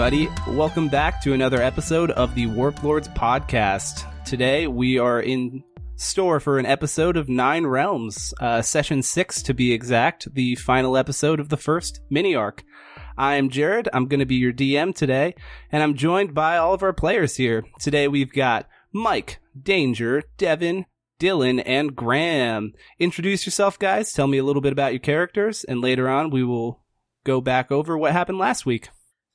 Everybody. Welcome back to another episode of the Warp Lords podcast. Today, we are in store for an episode of Nine Realms, uh, session six to be exact, the final episode of the first mini arc. I am Jared. I'm going to be your DM today, and I'm joined by all of our players here. Today, we've got Mike, Danger, Devin, Dylan, and Graham. Introduce yourself, guys. Tell me a little bit about your characters, and later on, we will go back over what happened last week.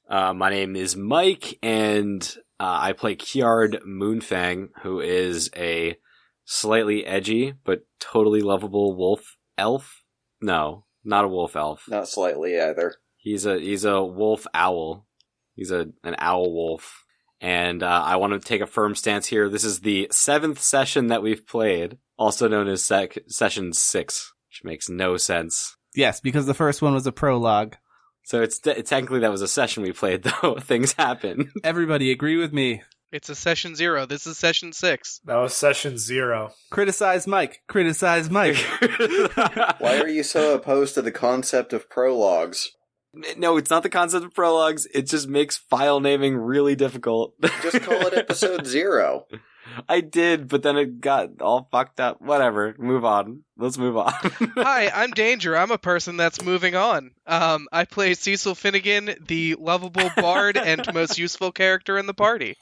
Uh, my name is Mike, and uh, I play Kiard Moonfang, who is a slightly edgy but totally lovable wolf elf. No, not a wolf elf. Not slightly either. He's a he's a wolf owl. He's a an owl wolf, and uh, I want to take a firm stance here. This is the seventh session that we've played, also known as sec- session six, which makes no sense. Yes, because the first one was a prologue. So it's technically that was a session we played, though things happen. Everybody agree with me. It's a session zero. This is session six. That was session zero. Criticize Mike. Criticize Mike. Why are you so opposed to the concept of prologues? No, it's not the concept of prologues. It just makes file naming really difficult. Just call it episode zero. I did, but then it got all fucked up. Whatever. Move on. Let's move on. Hi, I'm Danger. I'm a person that's moving on. Um, I play Cecil Finnegan, the lovable bard and most useful character in the party.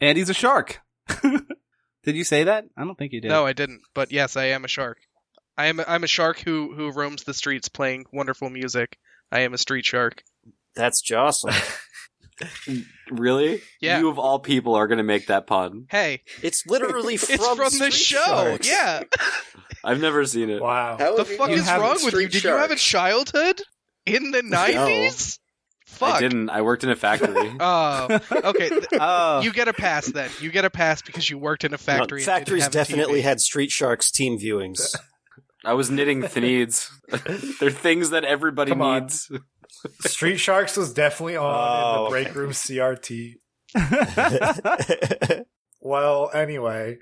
And he's a shark. did you say that? I don't think you did. No, I didn't. But yes, I am a shark. I am. I'm a shark who who roams the streets playing wonderful music. I am a street shark. That's Jocelyn. Really? Yeah. You of all people are going to make that pun. Hey, it's literally from, it's from the show. Sharks. Yeah. I've never seen it. Wow. How the have you fuck is seen wrong with you? Street Did you have a childhood in the nineties? Fuck. I didn't. I worked in a factory. Oh, okay. Oh, You get a pass then. You get a pass because you worked in a factory. and didn't factories definitely had Street Sharks team viewings. I was knitting thneeds. They're things that everybody Come on. Needs. Street Sharks was definitely on in Oh, the break okay. room CRT. Well, anyway,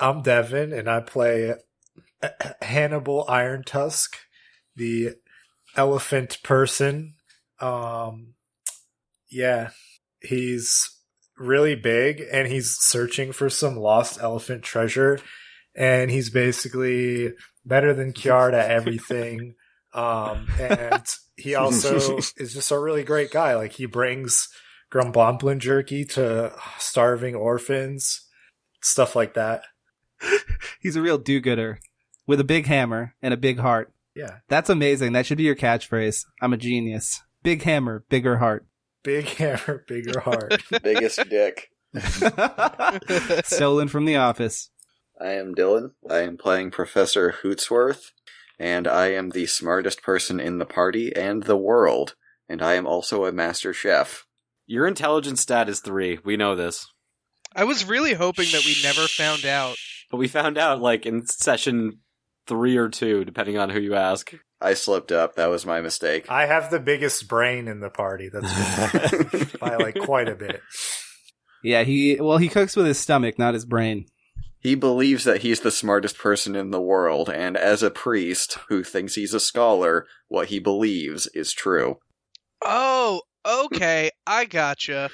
I'm Devin, and I play Hannibal Iron Tusk, the elephant person. Um, yeah, he's really big, and he's searching for some lost elephant treasure, and he's basically better than Kiard at everything. Um, and he also is just a really great guy. Like he brings Grumlomplin jerky to starving orphans, stuff like that. he's a real do-gooder with a big hammer and a big heart. Yeah. That's amazing. That should be your catchphrase. I'm a genius. Big hammer, bigger heart. Big hammer, bigger heart. Biggest dick. Stolen from the office. I am Dylan. I am playing Professor Hootsworth, and I am the smartest person in the party and the world. And I am also a master chef. Your intelligence stat is three. We know this. I was really hoping that we never found out. But we found out, like, in session three or two, depending on who you ask. I slipped up. That was my mistake. I have the biggest brain in the party. That's by like quite a bit. Yeah, he well he cooks with his stomach, not his brain. He believes that he's the smartest person in the world, and as a priest who thinks he's a scholar, what he believes is true. Oh, okay. I gotcha.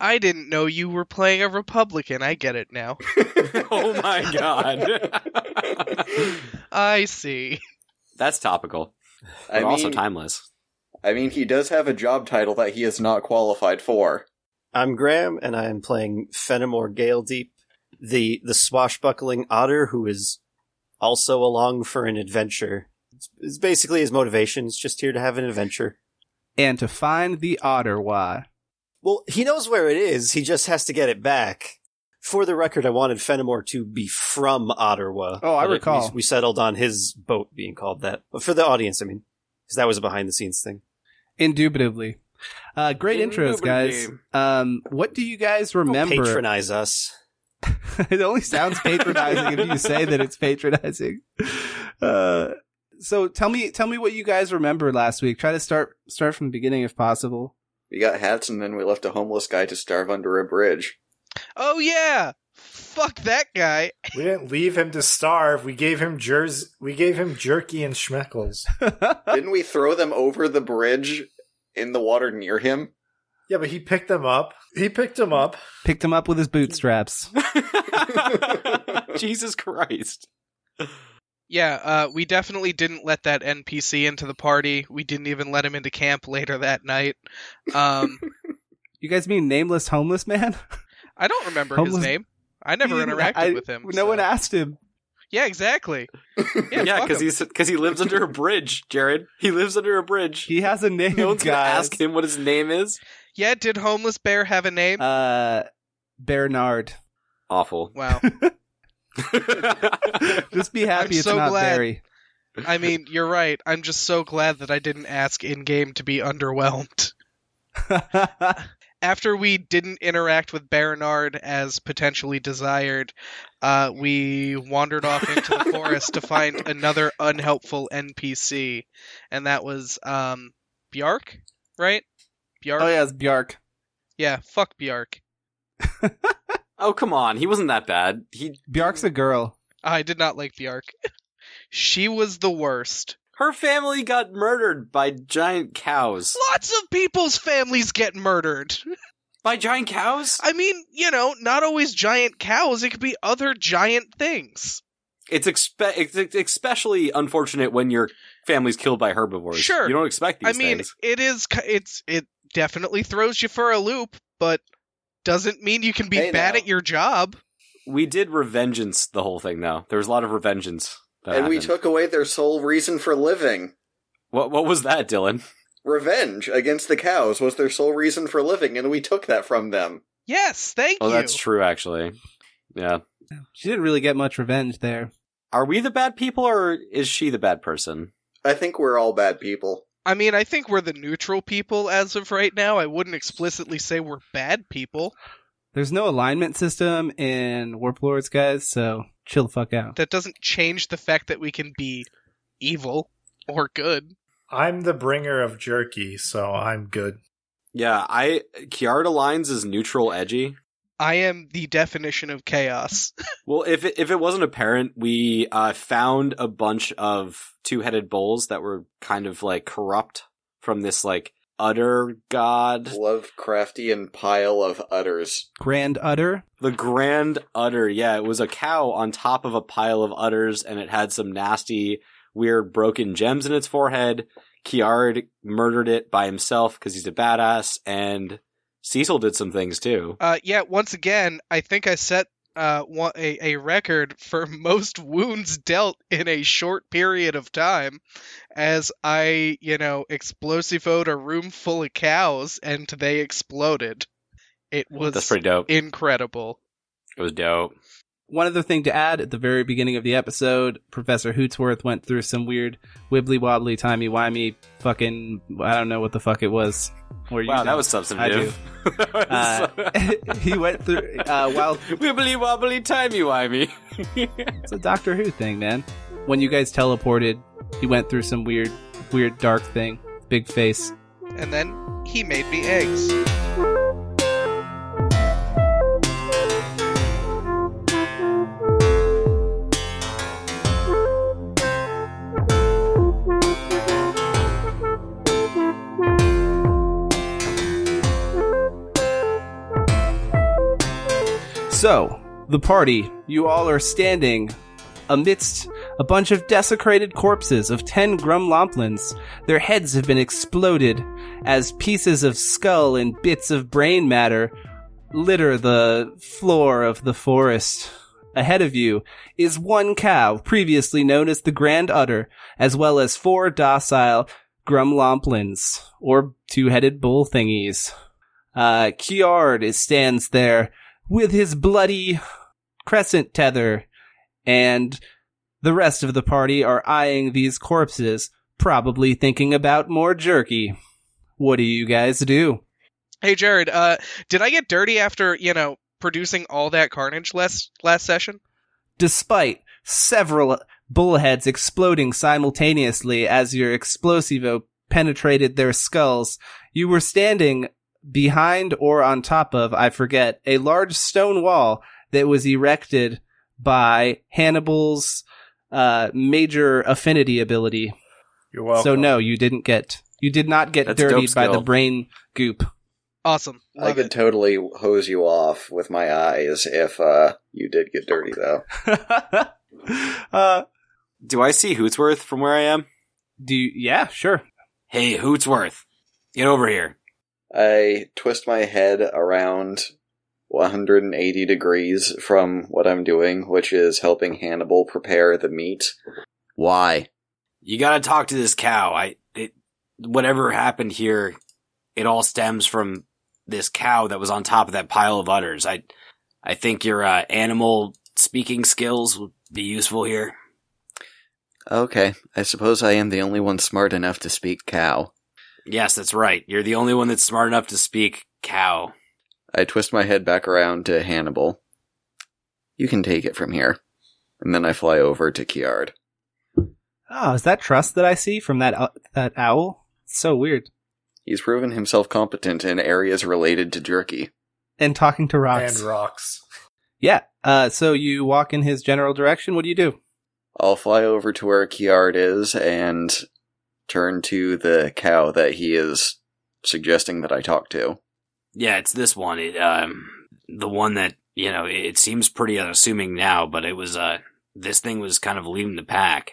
I didn't know you were playing a Republican. I get it now. oh my god. I see. That's topical. But I also mean, timeless. I mean, he does have a job title that he is not qualified for. I'm Graham, and I am playing Fenimore Galedeep, the the swashbuckling otter who is also along for an adventure. It's, it's basically his motivation. He's just here to have an adventure. And to find the otter. Why? Well, he knows where it is. He just has to get it back. For the record, I wanted Fenimore to be from Ottawa. Oh, I but it- recall. we, we settled on his boat being called that. But for the audience, I mean, because that was a behind the scenes thing. Indubitably. Uh, great intros, guys. Um, what do you guys Don't remember? patronize us. it only sounds patronizing if you say that it's patronizing. Uh, so tell me, tell me what you guys remember last week. Try to start start from the beginning if possible. We got hats, and then we left a homeless guy to starve under a bridge. Oh yeah. Fuck that guy. We didn't leave him to starve. We gave him jers. We gave him jerky and schmeckles. Didn't we throw them over the bridge in the water near him? Yeah, but he picked them up. He picked them up. Picked him up with his bootstraps. Jesus Christ. Yeah, uh, we definitely didn't let that NPC into the party. We didn't even let him into camp later that night. Um, You guys mean nameless homeless man? I don't remember Homeless- his name. I never interacted I- with him. No so- one asked him. Yeah, exactly. Yeah, Yeah, because him. he's because he lives under a bridge, Jared. He lives under a bridge. He has a name, no one's gonna ask him what his name is. Yeah, did homeless bear have a name? Uh, Bernard. Awful. wow. Just be happy I'm it's so not glad. Barry. I mean, you're right. I'm just so glad that I didn't ask in game to be underwhelmed. After we didn't interact with Bernard as potentially desired, uh, we wandered off into the forest to find another unhelpful NPC, and that was um, Bjark, right? Bjark. oh yeah, it's Bjark. Yeah, fuck Bjark. oh come on, he wasn't that bad. He Bjark's a girl. I did not like Bjark. she was the worst. her family got murdered by giant cows. Lots of people's families get murdered. By giant cows? I mean, you know, not always giant cows. It could be other giant things. It's, expe- it's it's especially unfortunate when your family's killed by herbivores. Sure. you don't expect these I mean, things. it is. It's. It definitely throws you for a loop, but doesn't mean you can be Hey, bad now. at your job. We did revengeance the whole thing, though. There was a lot of revengeance. That and we took away their sole reason for living. What what was that, Dylan? Revenge against the cows was their sole reason for living, and we took that from them. Yes, thank Oh, you. that's true, actually. Yeah. She didn't really get much revenge there. Are we the bad people, or is she the bad person? I think we're all bad people. I mean, I think we're the neutral people as of right now. I wouldn't explicitly say we're bad people. There's no alignment system in Warp Lords, guys, so chill the fuck out. That doesn't change the fact that we can be evil or good. I'm the bringer of jerky, so I'm good. Yeah, I Kiara Lines is neutral edgy. I am the definition of chaos. Well, if it, if it wasn't apparent, we uh, found a bunch of two-headed bulls that were kind of like corrupt from this like utter god, Lovecraftian pile of udders. Grand Udder. the grand udder. Yeah, it was a cow on top of a pile of udders, and it had some nasty, weird broken gems in its forehead. Kiard murdered it by himself because he's a badass, and Cecil did some things too. Uh, yeah, once again, I think I set uh, a, a record for most wounds dealt in a short period of time as I, you know, explosivoed a room full of cows and they exploded. It was That's pretty dope. incredible. It was dope. One other thing to add at the very beginning of the episode, Professor Hootsworth went through some weird wibbly wobbly timey wimey fucking I don't know what the fuck it was. Or you Wow, that know. was substantive. That was- Uh, he went through uh, while Wibbly wobbly timey wimey. it's a Doctor Who thing, man. When you guys teleported, he went through some weird, weird dark thing. Big face. And then he made me eggs. So, the party, you all are standing amidst a bunch of desecrated corpses of ten grumlomplins. Their heads have been exploded as pieces of skull and bits of brain matter litter the floor of the forest. Ahead of you is one cow, previously known as the Grand Udder, as well as four docile grumlomplins, or two-headed bull thingies. Uh, Kiard stands there with his bloody crescent tether, and the rest of the party are eyeing these corpses, probably thinking about more jerky. What do you guys do? Hey Jared, uh, did I get dirty after, you know, producing all that carnage last last session? Despite several bullheads exploding simultaneously as your explosivo penetrated their skulls, you were standing behind or on top of, I forget, a large stone wall that was erected by Hannibal's uh, major affinity ability. You're welcome. So no, you didn't get you did not get That's dirtied by the brain goop. Awesome. I could it. totally hose you off with my eyes if uh, you did get dirty, though. uh, Do I see Hootsworth from where I am? do you, yeah, sure. Hey, Hootsworth, get over here. I twist my head around 180 degrees from what I'm doing, which is helping Hannibal prepare the meat. Why? You gotta talk to this cow. I, it, whatever happened here, it all stems from this cow that was on top of that pile of udders. I, I think your uh, animal speaking skills would be useful here. Okay, I suppose I am the only one smart enough to speak cow. Yes, that's right. You're the only one that's smart enough to speak cow. I twist my head back around to Hannibal. You can take it from here. And then I fly over to Kiard. Oh, is that trust that I see from that uh, that owl? It's so weird. He's proven himself competent in areas related to jerky. And talking to rocks. And rocks. yeah. Uh, so you walk in his general direction. What do you do? I'll fly over to where Kiard is and turn to the cow that he is suggesting that I talk to. Yeah, it's this one. It, um, the one that you know. It seems pretty unassuming now, but it was. Uh, this thing was kind of leading the pack.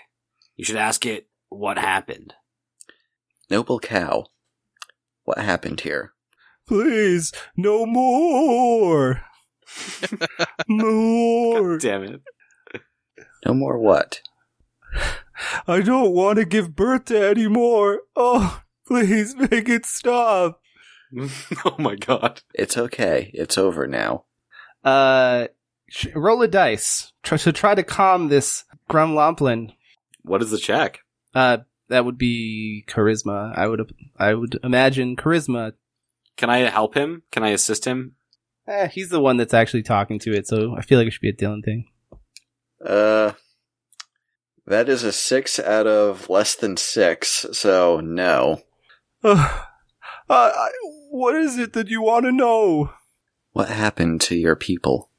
You should ask it what happened. Noble cow, what happened here? Please, no more. more. Damn it! No more what? I don't want to give birth to any more. Oh, please make it stop. oh my god! It's okay. It's over now. Uh, sh- roll a dice try- to try to calm this Grumlomplin. What is the check? Uh, that would be charisma. I would, I would imagine charisma. Can I help him? Can I assist him? Eh, he's the one that's actually talking to it, so I feel like it should be a Dylan thing. Uh, that is a six out of less than six, so no. Uh, uh, what is it that you want to know? What happened to your people?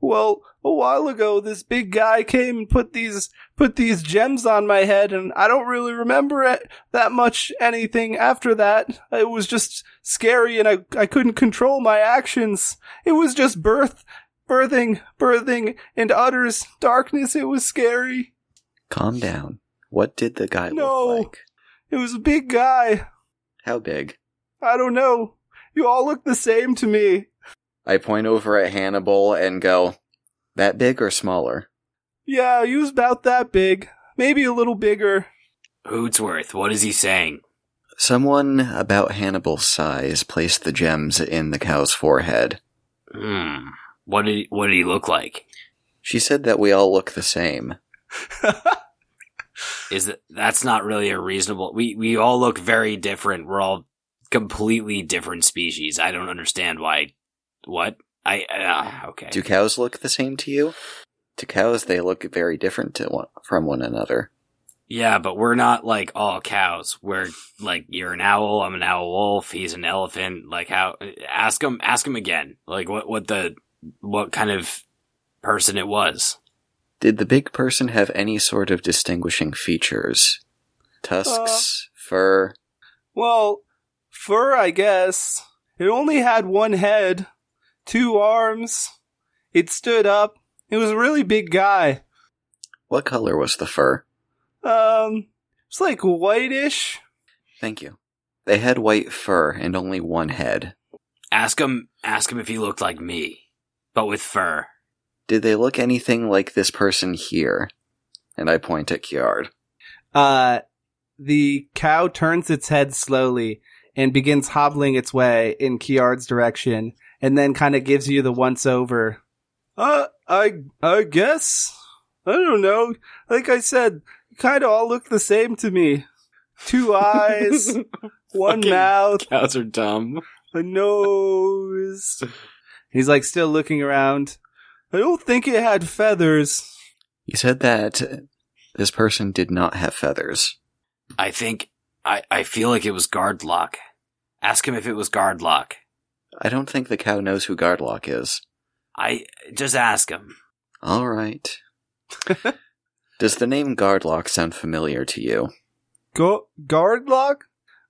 Well, a while ago, this big guy came and put these put these gems on my head, and I don't really remember it that much anything after that. It was just scary, and I I couldn't control my actions. It was just birth, birthing, birthing, and utters darkness. It was scary. Calm down. What did the guy No. look like? It was a big guy. How big? I don't know. You all look the same to me. I point over at Hannibal and go, that big or smaller? Yeah, he was about that big, maybe a little bigger. Hootsworth, what is he saying? Someone about Hannibal's size placed the gems in the cow's forehead. Hmm. What did he, what did he look like? She said that we all look the same. Is that that's not really a reasonable? We we all look very different. We're all completely different species. I don't understand why. What? I uh, okay. Do cows look the same to you? To cows, they look very different to one, from one another. Yeah, but we're not like all cows. We're like you're an owl. I'm an owl wolf. He's an elephant. Like how? Ask him. Ask him again. Like what? What the? What kind of person it was? Did the big person have any sort of distinguishing features? Tusks, fur? Well, fur, I guess. It only had one head, two arms. It stood up. It was a really big guy. What color was the fur? Um, it's like whitish. Thank you. They had white fur and only one head. Ask him. Ask him if he looked like me, but with fur. Did they look anything like this person here? And I point at Kiard. Uh, the cow turns its head slowly and begins hobbling its way in Kiard's direction, and then kind of gives you the once over. Uh, I, I guess. I don't know. Like I said, kind of all look the same to me. Two eyes, one Fucking mouth, Cows are dumb. a nose. He's like still looking around. I don't think it had feathers. You said that this person did not have feathers. I think. I I feel like it was Guardlock. Ask him if it was Guardlock. I don't think the cow knows who Guardlock is. I just ask him. All right. Does the name Guardlock sound familiar to you? Go- Guardlock?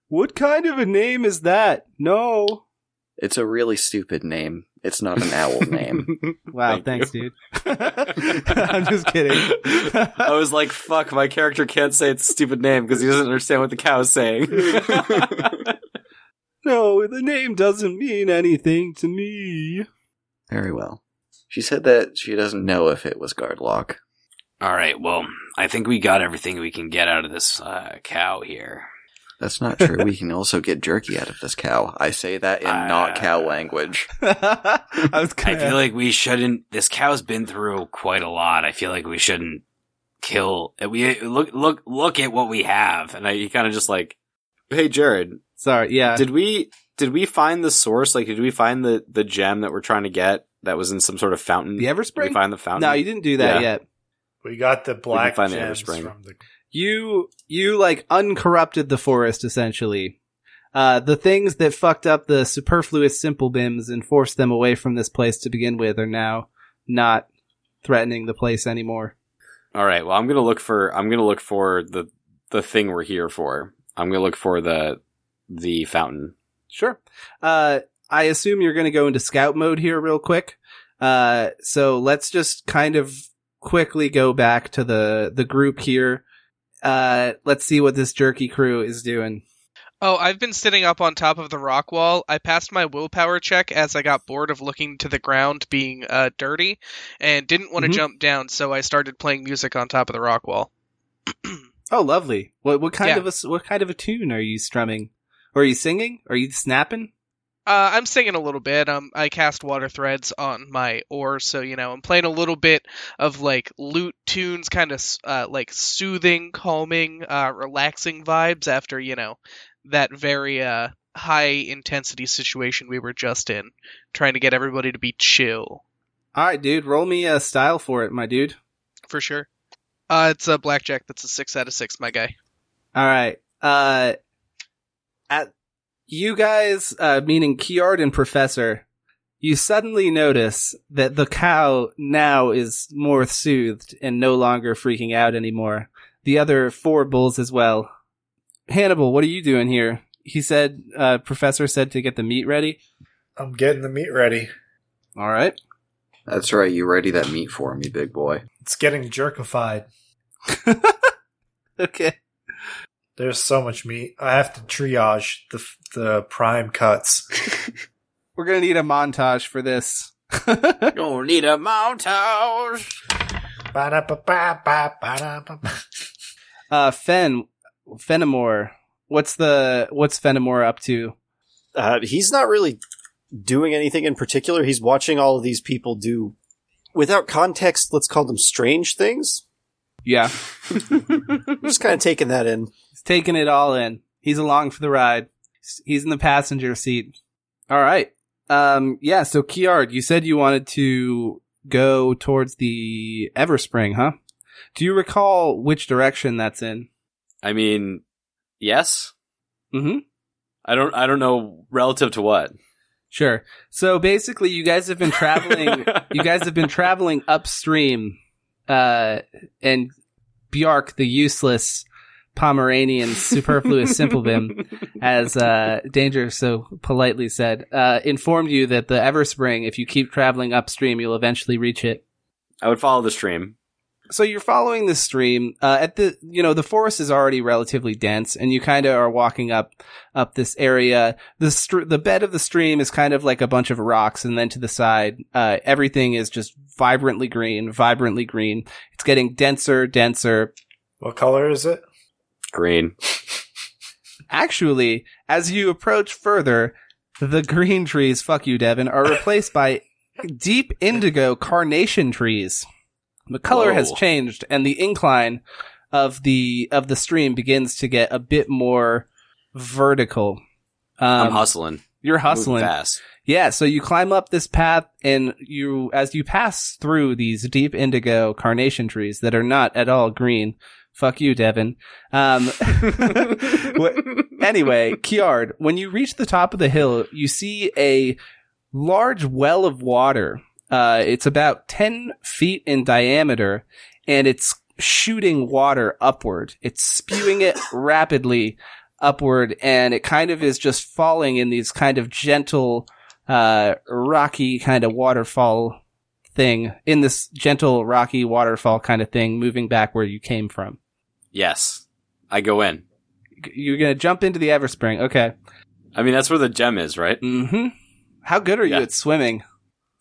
What kind of a name is that? No. It's a really stupid name. It's not an owl name. Wow, Thank thanks, dude. I'm just kidding. I was like, fuck, my character can't say it's a stupid name because he doesn't understand what the cow is saying. no, the name doesn't mean anything to me. Very well. She said that she doesn't know if it was Guardlock. All right, well, I think we got everything we can get out of this uh, cow here. That's not true. we can also get jerky out of this cow. I say that in not cow Uh, language. I was I gonna, feel like we shouldn't. This cow's been through quite a lot. I feel like we shouldn't kill. We look, look, look at what we have, and I, he kind of just like, hey, Jared, sorry. Yeah, did we did we find the source? Like, did we find the the gem that we're trying to get that was in some sort of fountain? the Did we Everspring. find the fountain? No, you didn't do that Yeah. yet. We got the black find the gems Everspring. from the. You you like uncorrupted the forest essentially. Uh, the things that fucked up the superfluous simple bims and forced them away from this place to begin with are now not threatening the place anymore. All right. Well, I'm gonna look for. I'm gonna look for the the thing we're here for. I'm gonna look for the the fountain. Sure. Uh, I assume you're going to go into scout mode here real quick. Uh, so let's just kind of quickly go back to the, the group here. Uh, let's see what this jerky crew is doing. Oh, I've been sitting up on top of the rock wall. I passed my willpower check as I got bored of looking to the ground being uh, dirty and didn't want to Mhm. jump down, so I started playing music on top of the rock wall. Oh, lovely. What, what kind Yeah. of a, what kind of a tune are you strumming? Or are you singing? Are you snapping? Uh, I'm singing a little bit. Um, I cast water threads on my oar, so you know I'm playing a little bit of like lute tunes, kind of uh, like soothing, calming, uh, relaxing vibes after you know that very uh, high intensity situation we were just in, trying to get everybody to be chill All right, dude. Roll me a style for it, my dude. for sure. Uh, it's a blackjack. That's a six out of six, my guy. All right. Uh, at you guys, uh, meaning Kiard and Professor, you suddenly notice that the cow now is more soothed and no longer freaking out anymore. The other four bulls as well. Hannibal, what are you doing here? He said, uh, Professor said to get the meat ready. I'm getting the meat ready. All right. That's right. You ready that meat for me, big boy? It's getting jerkified. Okay. There's so much meat. I have to triage the the prime cuts. We're going to need a montage for this. Don't need a montage. Ba-da-ba-ba-ba, ba-da-ba-ba. uh, Fen, Fenimore, what's the, what's Fenimore up to? Uh, he's not really doing anything in particular. He's watching all of these people do, without context, let's call them strange things. Yeah. Just kind of taking that in. Taking it all in. He's along for the ride. He's in the passenger seat. All right. Um, yeah. So Kiard, you said you wanted to go towards the Everspring, huh? Do you recall which direction that's in? I mean, yes. Mm-hmm. I don't. I don't know relative to what. Sure. So basically, you guys have been traveling. you guys have been traveling upstream, uh, and Bjark, the useless Pomeranian superfluous simplebim, as uh, Danger so politely said, uh, informed you that the Everspring, if you keep traveling upstream, you'll eventually reach it. I would follow the stream. So you're following the stream. Uh, at the, you know, the forest is already relatively dense, and you kind of are walking up up this area. The str- the bed of the stream is kind of like a bunch of rocks, and then to the side, uh, everything is just vibrantly green, vibrantly green. It's getting denser, denser. What color is it? Green. Actually, as you approach further, the green trees, fuck you, Devin, are replaced by deep indigo carnation trees. The color has changed, and the incline of the of the stream begins to get a bit more vertical. Um, I'm hustling. You're Moving hustling. fast. Yeah, so you climb up this path and you as you pass through these deep indigo carnation trees that are not at all green. Fuck you, Devin. Um anyway, Kiard, when you reach the top of the hill, you see a large well of water. Uh, it's about 10 feet in diameter and it's shooting water upward. It's spewing it rapidly upward and it kind of is just falling in these kind of gentle uh, rocky kind of waterfall thing, in this gentle rocky waterfall kind of thing, moving back where you came from. Yes. I go in. You're gonna jump into the Everspring. Okay. I mean, that's where the gem is, right? Mm-hmm. How good are you at swimming?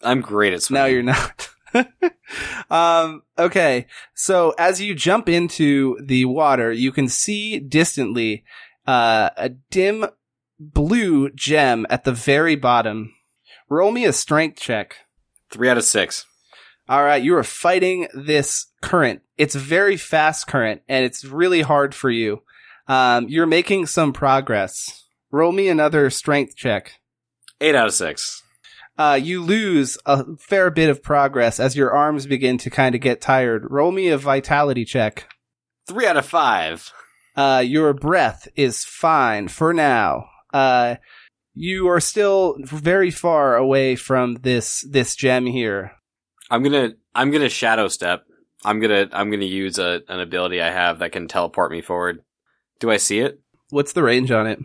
I'm great at swimming. No, you're not. um, okay. So as you jump into the water, you can see distantly, uh, a dim blue gem at the very bottom. Roll me a strength check. Three out of six. All right. You are fighting this current. It's very fast current and it's really hard for you. Um, you're making some progress. Roll me another strength check. Eight out of six. uh, you lose a fair bit of progress as your arms begin to kind of get tired. Roll me a vitality check. Three out of five. Uh, your breath is fine for now. Uh, you are still very far away from this this gem here. I'm gonna I'm gonna shadow step. I'm gonna I'm gonna use a an ability I have that can teleport me forward. Do I see it? What's the range on it?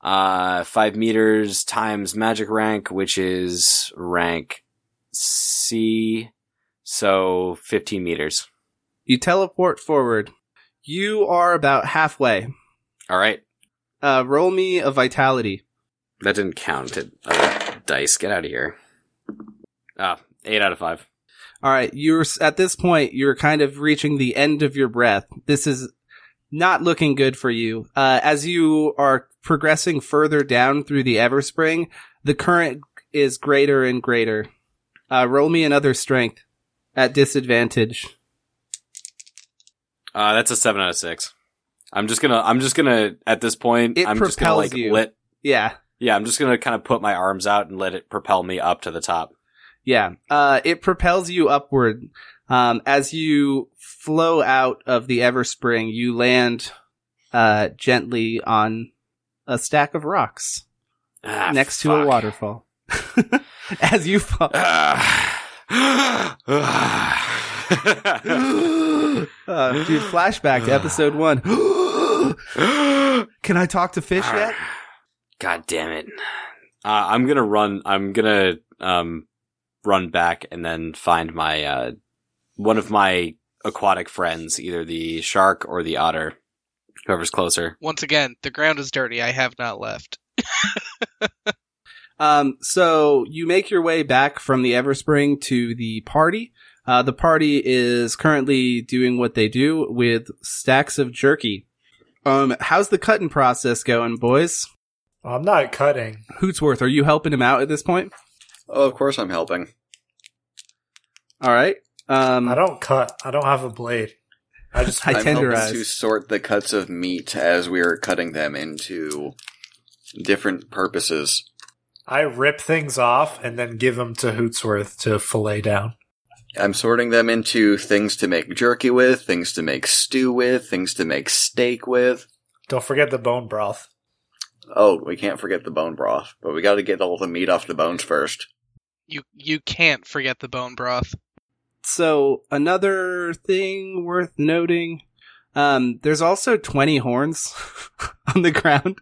Uh, five meters times magic rank, which is rank C, so fifteen meters. You teleport forward. You are about halfway. All right, Uh, roll me a vitality. that didn't count. It, uh, dice, get out of here. Ah, eight out of five. All right, you're at this point. You're kind of reaching the end of your breath. This is not looking good for you. Uh, as you are progressing further down through the Everspring, the current is greater and greater. Uh, roll me another strength at disadvantage. Uh, that's a seven out of six. I'm just gonna I'm just gonna at this point It I'm just gonna like you. Yeah, Yeah, I'm just gonna kind of put my arms out and let it propel me up to the top. Yeah. Uh, it propels you upward. Um, as you flow out of the Everspring, you land uh, gently on a stack of rocks. Ah, next to a waterfall. As you fall. Uh, dude, flashback to episode one. Can I talk to fish yet? God damn it. Uh, I'm gonna run, I'm gonna, um, run back and then find my, uh, one of my aquatic friends, either the shark or the otter, whoever's closer. Once again, the ground is dirty. I have not left. Um, so you make your way back from the Everspring to the party. Uh, the party is currently doing what they do with stacks of jerky. Um, how's the cutting process going, boys? I'm not cutting. Hootsworth, are you helping him out at this point? Oh, of course I'm helping. All right. Um, I don't cut. I don't have a blade. I just I I'm tenderize. to sort the cuts of meat as we are cutting them into different purposes. I rip things off and then give them to Hootsworth to fillet down. I'm sorting them into things to make jerky with, things to make stew with, things to make steak with. Don't forget the bone broth. Oh, we can't forget the bone broth, but we gotta get all the meat off the bones first. You you can't forget the bone broth. So another thing worth noting, um, there's also 20 horns on the ground.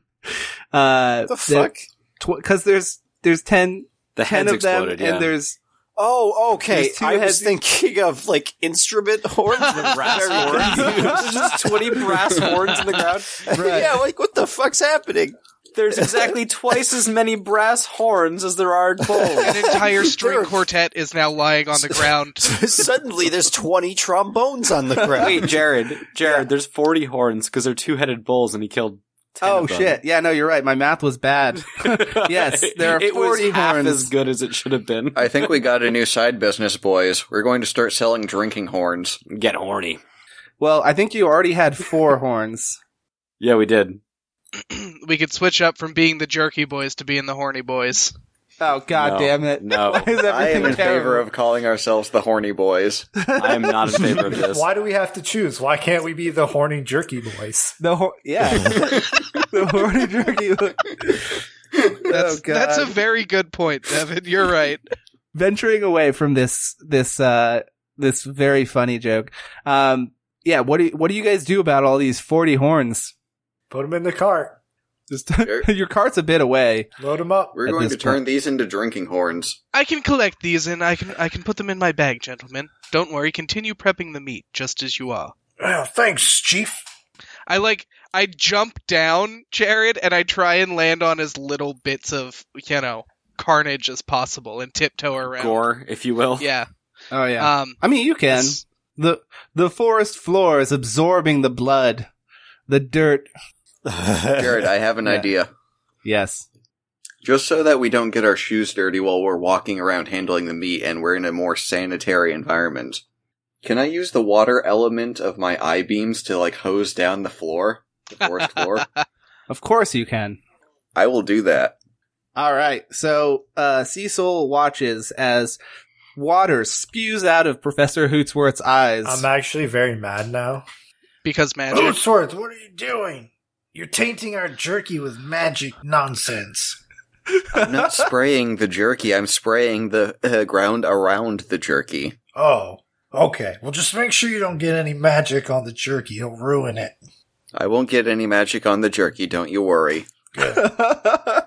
Uh, the fuck? Because there's there's 10, The 10 heads of them, exploded, yeah. and there's Oh, okay. There's two I was thinking of like instrument horns. The brass horns. There's just 20 brass horns in the ground. Right. yeah, like what the fuck's happening? There's exactly twice as many brass horns as there are bulls. An entire string There- quartet is now lying on the ground. Suddenly, there's 20 trombones on the ground. Wait, Jared, Jared, there's 40 horns because they're two-headed bulls and he killed 10 oh of them. shit, yeah, no, you're right. My math was bad. Yes, there are it 40 was half horns. as good as it should have been. I think we got a new side business, boys. We're going to start selling drinking horns. Get horny. well, I think you already had four horns. Yeah, we did. we could switch up from being the jerky boys to being the horny boys. Oh god No, damn it! no. Is I am in terrible? favor of calling ourselves the horny boys. I am not in favor of this. Why do we have to choose? Why can't we be the horny jerky boys? the hor- yeah, the horny jerky. That's oh god, that's a very good point, Devin. You're right. venturing away from this this uh this very funny joke. Um, yeah, what do you, what do you guys do about all these forty horns? Put them in the cart. Just your cart's a bit away. Load them up. We're At going this to turn point. these into drinking horns. I can collect these and I can I can put them in my bag, gentlemen. Don't worry, continue prepping the meat just as you are. Oh, thanks, Chief. I like I jump down, Jared, and I try and land on as little bits of you know carnage as possible and tiptoe around. Gore, if you will. Yeah. Oh yeah. Um. I mean, you can. s- the The forest floor is absorbing the blood, the dirt. Jared, I have an Yeah. idea. Yes. Just so that we don't get our shoes dirty while we're walking around handling the meat and we're in a more sanitary environment. Can I use the water element of my eye beams to like hose down the floor? The forest floor? Of course you can. I will do that. All right. So uh, Cecil watches as water spews out of Professor Hootsworth's eyes. I'm actually very mad now. because magic. Hootsworth, what are you doing? You're tainting our jerky with magic nonsense. I'm not spraying the jerky, I'm spraying the uh, ground around the jerky. Oh, okay. Well, just make sure you don't get any magic on the jerky. You'll ruin it. I won't get any magic on the jerky, don't you worry. I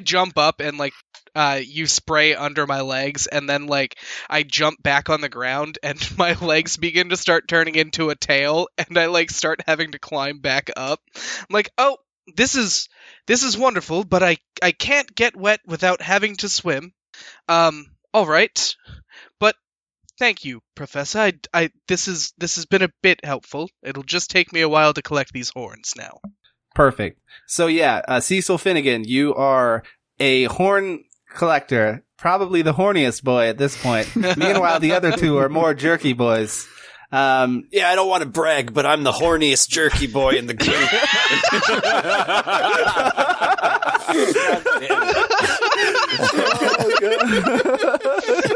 jump up and like uh you spray under my legs and then like I jump back on the ground and my legs begin to start turning into a tail and I like start having to climb back up. I'm like, "Oh, this is this is wonderful, but I I can't get wet without having to swim." Um all right. But thank you, professor. I I this is this has been a bit helpful. It'll just take me a while to collect these horns now. Perfect. So yeah, uh, Cecil Finnegan, you are a horn collector, probably the horniest boy at this point. Meanwhile, the other two are more jerky boys. Um, yeah, I don't want to brag, but I'm the horniest jerky boy in the group.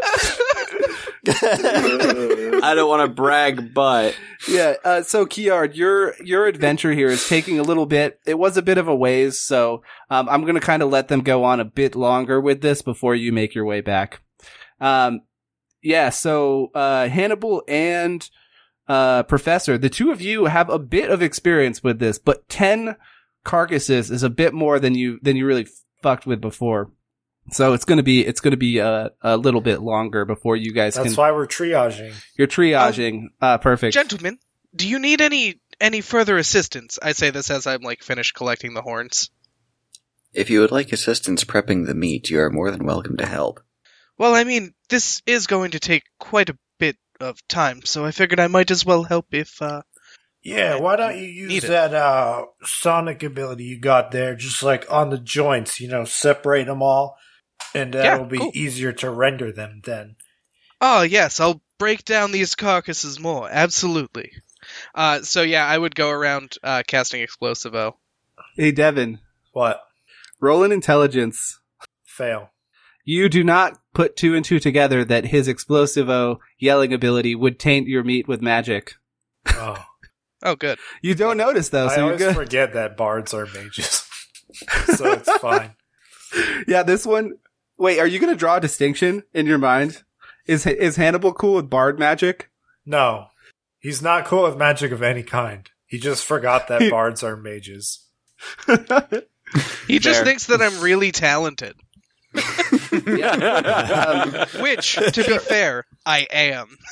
I don't want to brag, but yeah. Uh, so Kiard, your your adventure here is taking a little bit. It was a bit of a ways, so um, I'm going to kind of let them go on a bit longer with this before you make your way back. Um, yeah. So uh, Hannibal and uh, Professor, the two of you have a bit of experience with this, but ten carcasses is a bit more than you than you really fucked with before. So it's gonna be it's gonna be a, a little bit longer before you guys That's can. why we're triaging. You're triaging. uh, perfect. Gentlemen, do you need any any further assistance? I say this as I'm like finished collecting the horns. If you would like assistance prepping the meat, you are more than welcome to help. Well, I mean, this is going to take quite a bit of time, so I figured I might as well help if uh Yeah, why don't you use that uh, sonic ability you got there, just like on the joints, you know, separate them all, and that'll be cool. easier to render them then. Oh, yes, I'll break down these carcasses more. Absolutely. Uh so yeah, I would go around uh casting explosivo. Hey Devin, What? roll an intelligence. Fail. You do not put two and two together that his explosivo yelling ability would taint your meat with magic. Oh, Oh, good. You don't notice though, I so you're always forget that bards are mages, so it's fine. yeah, this one. Wait, are you going to draw a distinction in your mind? Is is Hannibal cool with bard magic? No, he's not cool with magic of any kind. He just forgot that bards are mages. He just thinks that I'm really talented, Um, which to be fair, I am.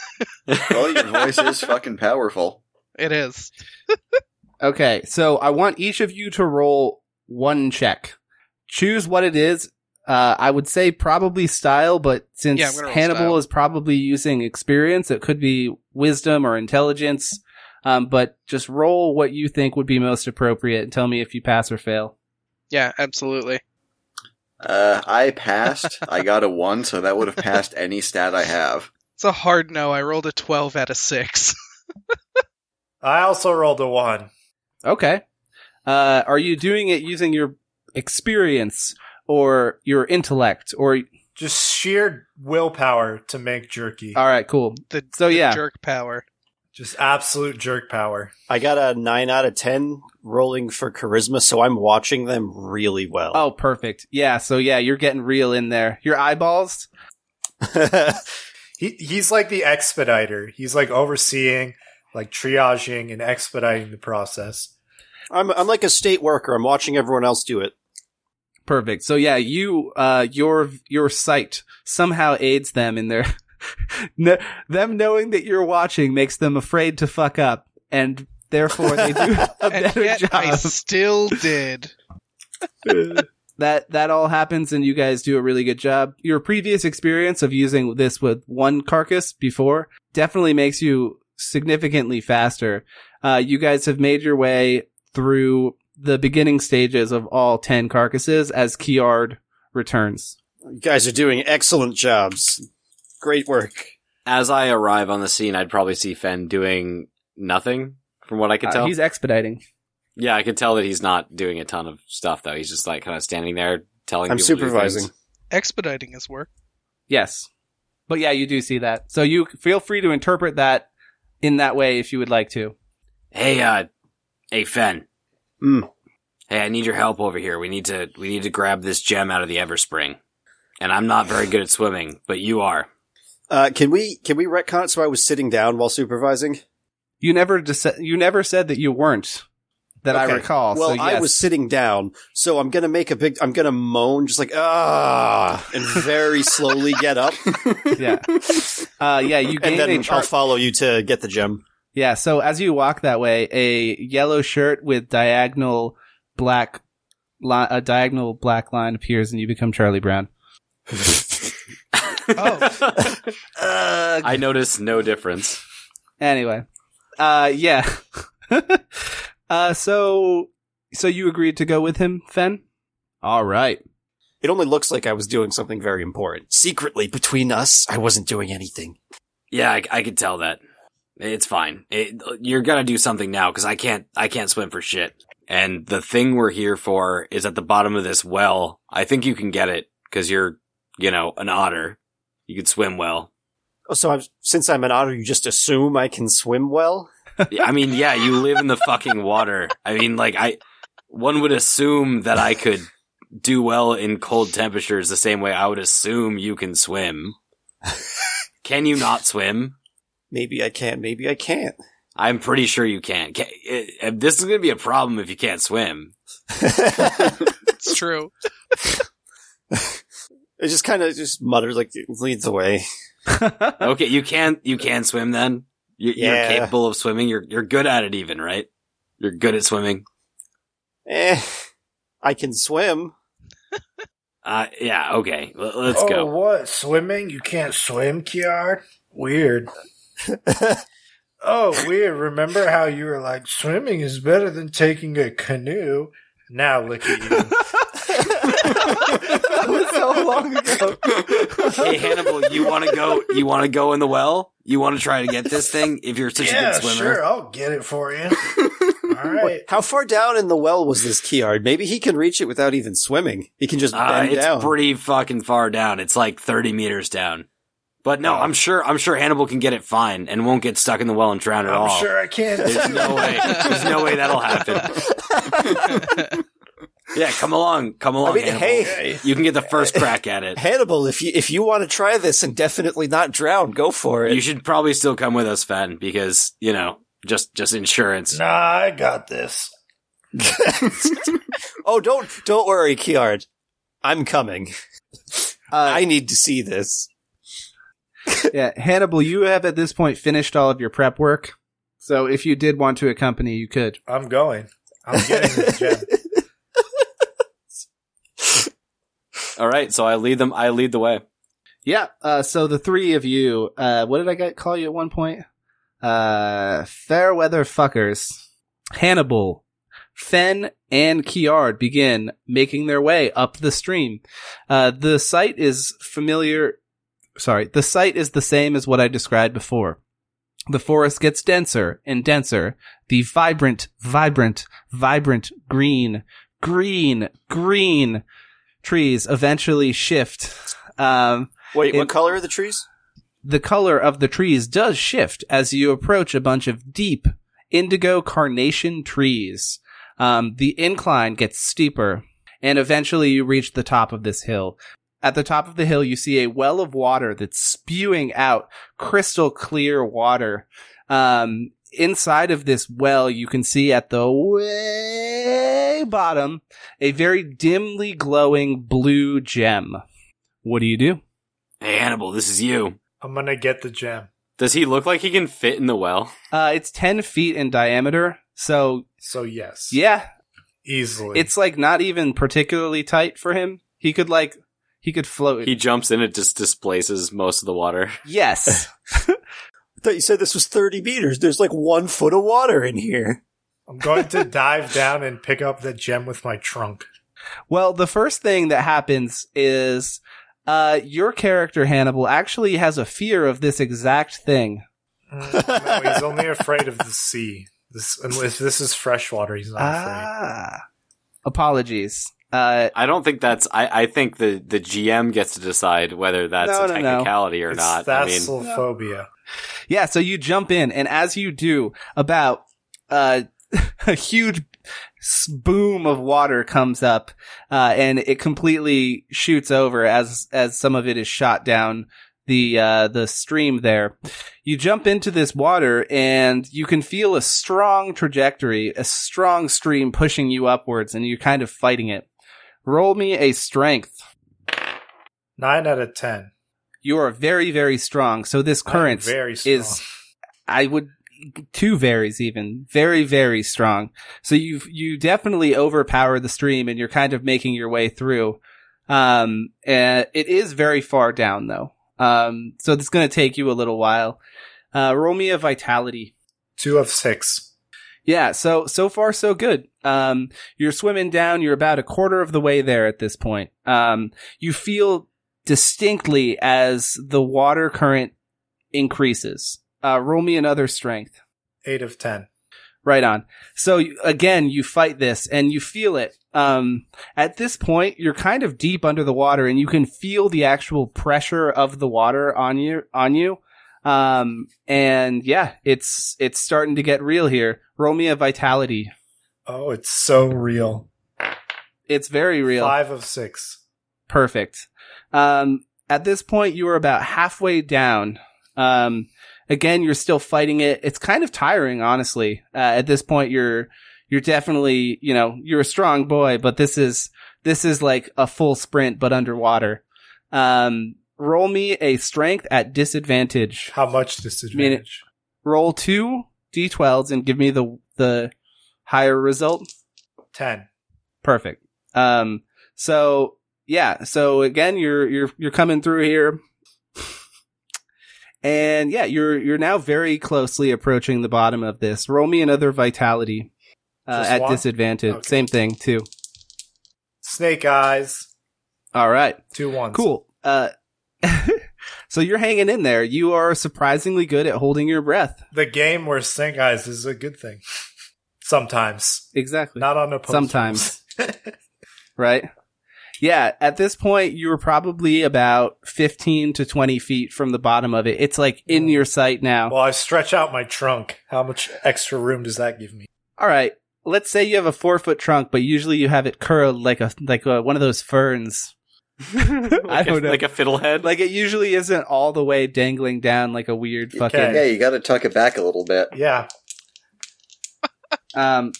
Well, your voice is fucking powerful. It is. okay, so I want each of you to roll one check. Choose what it is. Uh, I would say probably style, but since Yeah, I'm gonna roll Hannibal style. is probably using experience, it could be wisdom or intelligence. Um, but just roll what you think would be most appropriate and tell me if you pass or fail. Yeah, absolutely. Uh, I passed. I got a one, so that would have passed any stat I have. It's a hard no. I rolled a 12 out of 6. I also rolled a one. Okay. Uh, are you doing it using your experience or your intellect or Just sheer willpower to make jerky. all right, cool. The, So, the yeah. jerk power. Just absolute jerk power. I got a 9 out of 10 rolling for charisma, so I'm watching them really well. Oh, perfect. Yeah, so yeah, you're getting real in there. Your eyeballs? He he's like the expediter. He's like overseeing, like triaging and expediting the process. I'm I'm like a state worker. I'm watching everyone else do it. Perfect. So yeah, you, uh, your, your sight somehow aids them in their, no, them knowing that you're watching makes them afraid to fuck up and therefore they do a better job. I still did. that, that all happens and you guys do a really good job. Your previous experience of using this with one carcass before definitely makes you significantly faster. Uh, you guys have made your way through the beginning stages of all 10 carcasses as Kiard returns. You guys are doing excellent jobs. Great work. As I arrive on the scene, I'd probably see Fen doing nothing, from what I can Uh, tell. he's expediting. yeah, I can tell that he's not doing a ton of stuff though. He's just like kind of standing there telling. I'm people to do supervising. things. Expediting his work. Yes. But yeah, you do see that. So you feel free to interpret that in that way if you would like to. Hey, uh, hey Fen. Hmm. Hey, I need your help over here. We need to we need to grab this gem out of the Everspring. And I'm not very good at swimming, but you are. Uh, can we can we retcon it so I was sitting down while supervising? You never dis- you never said that you weren't that I recall. Well, so I was sitting down, so I'm gonna make a big. I'm gonna moan, just like ah, and very slowly get up, yeah. Uh, yeah, you and gained then I'll follow you to get the gem. Yeah, so as you walk that way, a yellow shirt with diagonal black li- a diagonal black line appears and you become Charlie Brown. Oh. I notice no difference. Anyway, uh, yeah. uh, so, so you agreed to go with him, Fen? All right. It only looks like I was doing something very important. Secretly, between us, I wasn't doing anything. Yeah, I, I could tell that. It's fine. It, you're gonna do something now because I can't. I can't swim for shit. And the thing we're here for is at the bottom of this well. I think you can get it because you're, you know, an otter. You could swim well. Oh, so I've, since I'm an otter, you just assume I can swim well? I mean, yeah, you live in the fucking water. I mean, like I, one would assume that I could do well in cold temperatures the same way I would assume you can swim. Can you not swim? Maybe I can't. maybe I can't. I'm pretty sure you can. can it, this is going to be a problem if you can't swim. It's true. It just kind of just mutters like it leads away. Okay, you can you can swim then. You, You're capable of swimming. You're you're good at it, even right? You're good at swimming. Eh, I can swim. Uh, yeah. Okay, L- let's oh, go. what? Swimming? You can't swim, Kiard? Weird. Oh, weird. Remember how you were like, swimming is better than taking a canoe? Now look at you. that was so long ago. hey Hannibal, you want to go? You want to go in the well? You want to try to get this thing? If you're such a good swimmer, sure. I'll get it for you. All right. How far down in the well was this Kiard? Maybe he can reach it without even swimming. He can just uh, bend it's down. pretty fucking far down. It's like 30 meters down. But no. I'm sure. I'm sure Hannibal can get it fine and won't get stuck in the well and drown at I'm all. sure I can. There's no way. There's no way that'll happen. Yeah, come along. Come along. I mean, Hannibal. hey, You can get the first crack at it. Hannibal, if you if you want to try this and definitely not drown, go for it. You should probably still come with us, Fen, because you know, just just insurance. nah, I got this. oh, don't don't worry, Kiard. I'm coming. Uh, I need to see this. yeah, Hannibal, you have at this point finished all of your prep work. So if you did want to accompany, you could. I'm going. I'm getting this gem. All right, so I lead them. I lead the way. Yeah. Uh, so the three of you, uh, what did I get, call you at one point? Uh, fair weather fuckers. Hannibal, Fen, and Kiard begin making their way up the stream. Uh, the site is familiar. Sorry, the site is the same as what I described before. The forest gets denser and denser. The vibrant, vibrant, vibrant green, green, green trees eventually shift. Um, Wait, It- what color are the trees? the color of the trees does shift as you approach a bunch of deep indigo carnation trees. Um, the incline gets steeper, and eventually you reach the top of this hill. At the top of the hill, you see a well of water that's spewing out crystal clear water. Um, inside of this well, you can see at the way bottom a very dimly glowing blue gem. What do you do? Hey, Hannibal, this is you. I'm gonna get the gem. Does he look like he can fit in the well? Uh, it's 10 feet in diameter. So So yes, yeah, easily. it's like not even particularly tight for him. He could like, he could float. He jumps in, it just displaces most of the water. yes. I thought you said this was 30 meters. There's like one foot of water in here. I'm going to dive down and pick up the gem with my trunk. Well, the first thing that happens is uh, your character Hannibal actually has a fear of this exact thing. Mm, no, he's only afraid of the sea. This, unless this is freshwater, he's not afraid. Ah, apologies. Uh, I don't think that's. I, I think the, the GM gets to decide whether that's No, a no, no. technicality or It's not. I mean, thalassophobia. yeah, so you jump in, and as you do, about uh, a huge s- boom of water comes up, uh, and it completely shoots over as as some of it is shot down the uh, the stream there. You jump into this water, and you can feel a strong trajectory, a strong stream pushing you upwards, and you're kind of fighting it. Roll me a strength. Nine out of ten. You are very, very strong. So this current very strong. is, I would, two varies even, very, very strong. So you you definitely overpower the stream, and you're kind of making your way through. Um, and it is very far down though. Um, so it's going to take you a little while. Uh, roll me a vitality. two of six. Yeah, so so far so good. Um, you're swimming down. You're about a quarter of the way there at this point. Um, you feel distinctly as the water current increases. Uh, roll me another strength. Eight of ten. Right on. So again, you fight this and you feel it. Um, at this point, you're kind of deep under the water and you can feel the actual pressure of the water on you, on you. Um, and yeah, it's, it's starting to get real here. Roll me a vitality. Oh, it's so real. It's very real. Five of six. Perfect. Um, at this point, you are about halfway down. Um, again, you're still fighting it. It's kind of tiring, honestly. Uh, at this point, you're, you're definitely, you know, you're a strong boy, but this is, this is like a full sprint, but underwater. Um, roll me a strength at disadvantage. How much disadvantage? Roll two d12s and give me the, the higher result. Ten. Perfect. Um, so yeah, so again, you're, you're, you're coming through here. And yeah, you're, you're now very closely approaching the bottom of this. Roll me another vitality, uh, at one? disadvantage. Okay. Same thing too. Snake eyes. All right. Two ones. Cool. Uh, so you're hanging in there. You are surprisingly good at holding your breath. The game where snake eyes is a good thing. Sometimes. Exactly. Not on a poster. Sometimes. right? Yeah, at this point, you were probably about 15 to 20 feet from the bottom of it. It's like in mm. your sight now. well, I stretch out my trunk. How much extra room does that give me? All right. Let's say you have a four foot trunk, but usually you have it curled like a, like a, one of those ferns. like I don't a, know. Like a fiddlehead. Like it usually isn't all the way dangling down like a weird fucking, Okay. Yeah, you gotta tuck it back a little bit. Yeah. um,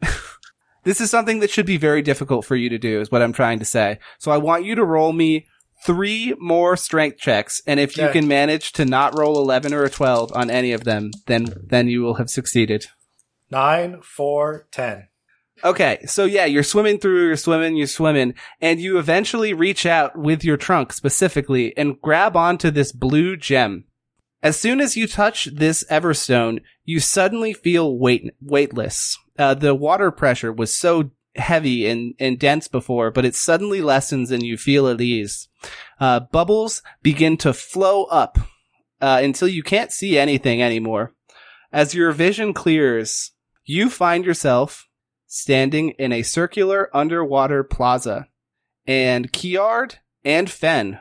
this is something that should be very difficult for you to do is what I'm trying to say. So I want you to roll me three more strength checks. And if you can manage to not roll 11 or a 12 on any of them, then, then you will have succeeded. Nine, four, ten. Okay. So yeah, you're swimming through, you're swimming, you're swimming, and you eventually reach out with your trunk specifically and grab onto this blue gem. As soon as you touch this Everstone, you suddenly feel weight, weightless. Uh, the water pressure was so heavy and, and dense before, but it suddenly lessens and you feel at ease. Uh, bubbles begin to flow up, uh, until you can't see anything anymore. As your vision clears, you find yourself standing in a circular underwater plaza. And Kiard and Fen,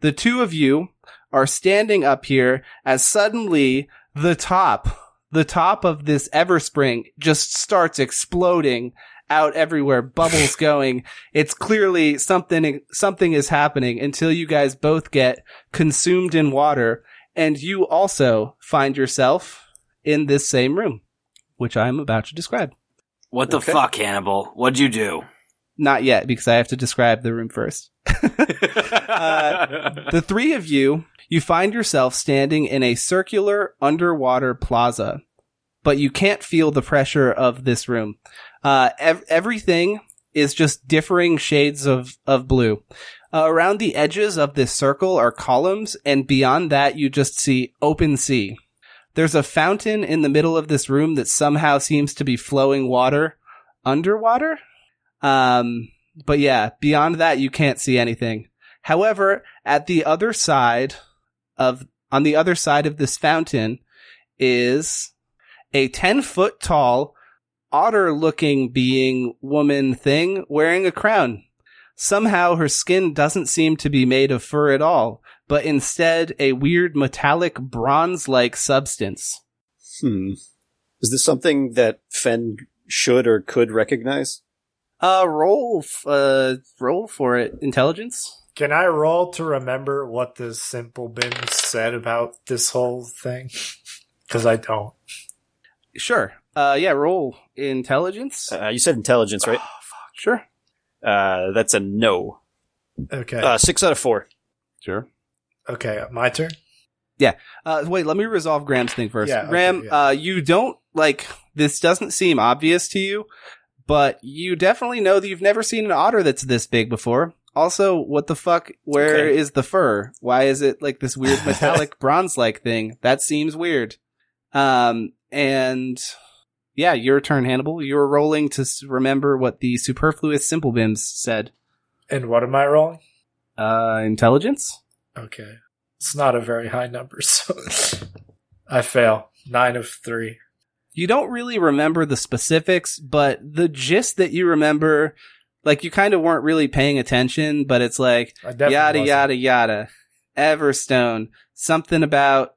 the two of you are standing up here as suddenly the top, the top of this Everspring just starts exploding out everywhere, bubbles going. It's clearly something, something is happening until you guys both get consumed in water and you also find yourself in this same room, which I'm about to describe. What the Okay. fuck, Hannibal? What'd you do? Not yet, because I have to describe the room first. The three of you, you find yourself standing in a circular underwater plaza, but you can't feel the pressure of this room. Uh, ev- everything is just differing shades of, of blue. Uh, around the edges of this circle are columns, and beyond that, you just see open sea. There's a fountain in the middle of this room that somehow seems to be flowing water underwater. Um, but yeah, beyond that, you can't see anything. However, at the other side of, on the other side of this fountain is a 10 foot tall, otter looking being woman thing wearing a crown. Somehow her skin doesn't seem to be made of fur at all, but instead a weird metallic bronze like substance. Hmm. Is this something that Fen should or could recognize? Uh, roll, f- uh, roll for it. Intelligence? Can I roll to remember what the simple bin said about this whole thing? Because I don't. Sure. Uh, yeah, roll intelligence. Uh, you said intelligence, right? Oh, fuck. Sure. Uh, that's a no. Okay. Uh, six out of four. Sure. Okay, my turn. Yeah. Uh, wait, let me resolve Graham's thing first. Yeah, okay, Graham, yeah. uh, you don't, like, this doesn't seem obvious to you, but you definitely know that you've never seen an otter that's this big before. Also, what the fuck? Where is Okay. the fur? Why is it like this weird metallic bronze-like thing? That seems weird. Um, and yeah, your turn, Hannibal. You're rolling to s- remember what the superfluous simple bims said. And what am I rolling? Uh, intelligence? Okay. It's not a very high number, so I fail. Nine of three. you don't really remember the specifics, but the gist that you remember, like you kind of weren't really paying attention, but it's like yada wasn't. yada yada, Everstone, something about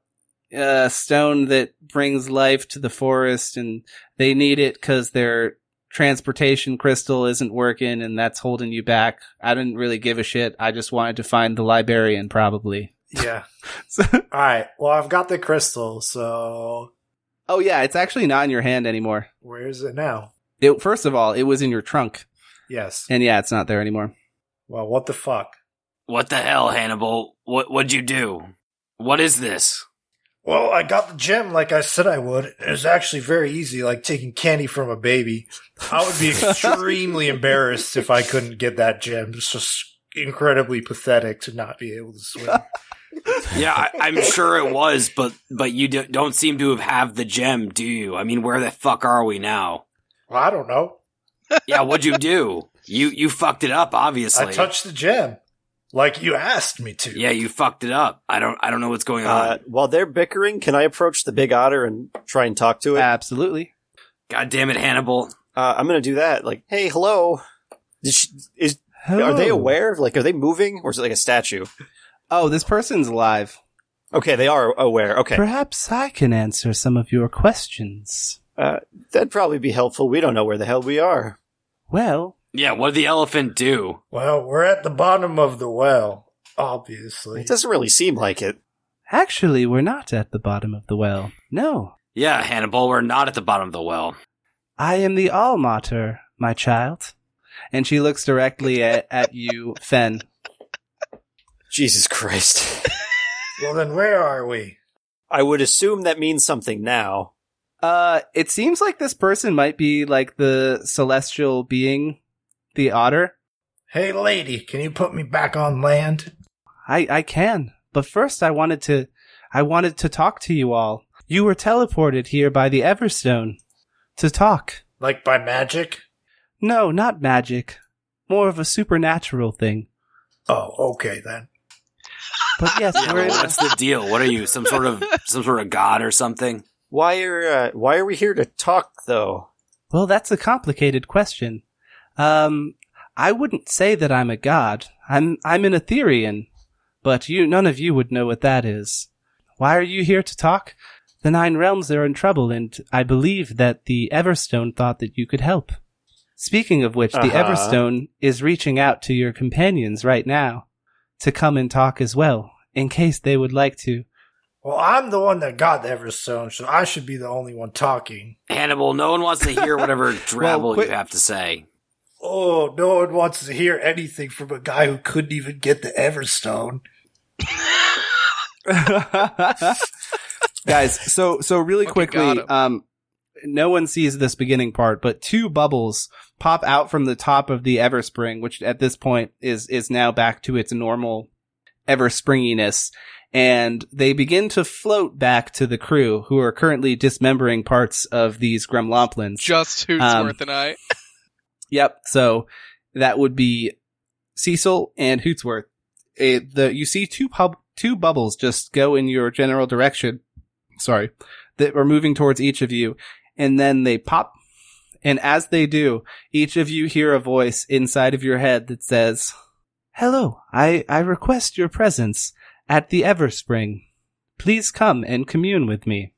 a stone that brings life to the forest, and they need it because their transportation crystal isn't working, and that's holding you back. I didn't really give a shit. I just wanted to find the librarian, probably. Yeah. So- All right. Well, I've got the crystal, so oh yeah, it's actually not in your hand anymore. where is it now? It first of all, it was in your trunk. Yes. And yeah, it's not there anymore. Well, what the fuck? What the hell, Hannibal? What what'd you do? What is this? Well, I got the gem like I said I would. It was actually very easy, like taking candy from a baby. I would be extremely embarrassed if I couldn't get that gem. It's just incredibly pathetic to not be able to swim. Yeah, I, I'm sure it was, but but you do, don't seem to have have the gem, do you? I mean, where the fuck are we now? well, I don't know. Yeah, what'd you do? You you fucked it up, obviously. I touched the gem like you asked me to. Yeah, you fucked it up. I don't I don't know what's going on. Uh, while they're bickering, can I approach the big otter and try and talk to it? Absolutely. God damn it, Hannibal! Uh, I'm gonna do that. Like, hey, hello. Is, she, is are they aware? Like, are they moving, or is it like a statue? Oh, this person's alive. Okay, they are aware. Okay, Perhaps I can answer some of your questions. uh, that'd probably be helpful. We don't know where the hell we are. Well, Yeah, what did the elephant do? Well, we're at the bottom of the well, obviously. It doesn't really seem like it. actually, we're not at the bottom of the well. No, Yeah, Hannibal, we're not at the bottom of the well. I am the Allmater, my child. And she looks directly at, at you, Fen. Jesus Christ. Well, then where are we? I would assume that means something now. Uh, it seems like this person might be like the celestial being, the otter. Hey, lady, can you put me back on land? I, I can. But first I wanted to, I wanted to talk to you all. You were teleported here by the Everstone. To talk. Like by magic? No, not magic. More of a supernatural thing. Oh, okay then. But yes, Yeah, we're in well, a- what's the deal? What are you, some sort of some sort of god or something? Why are uh, Why are we here to talk, though? well, that's a complicated question. Um, I wouldn't say that I'm a god. I'm I'm an Etherean, but you none of you would know what that is. Why are you here to talk? The Nine Realms are in trouble, and I believe that the Everstone thought that you could help. Speaking of which, the Uh-huh. Everstone is reaching out to your companions right now to come and talk as well, in case they would like to. Well, I'm the one that got the Everstone, so I should be the only one talking. Hannibal, no one wants to hear whatever drabble quit- you have to say. Oh, no one wants to hear anything from a guy who couldn't even get the Everstone. Guys, so so really Fucking quickly, him. um, no one sees this beginning part, but two bubbles pop out from the top of the Everspring, which at this point is is now back to its normal Everspringiness, and they begin to float back to the crew, who are currently dismembering parts of these Grumlomplins. Just Hootsworth and I. Yep. So that would be Cecil and Hootsworth. It, the you see two pub two bubbles just go in your general direction. Sorry, that are moving towards each of you, and then they pop. And as they do, each of you hear a voice inside of your head that says, "Hello, I I request your presence at the Everspring. Please come and commune with me."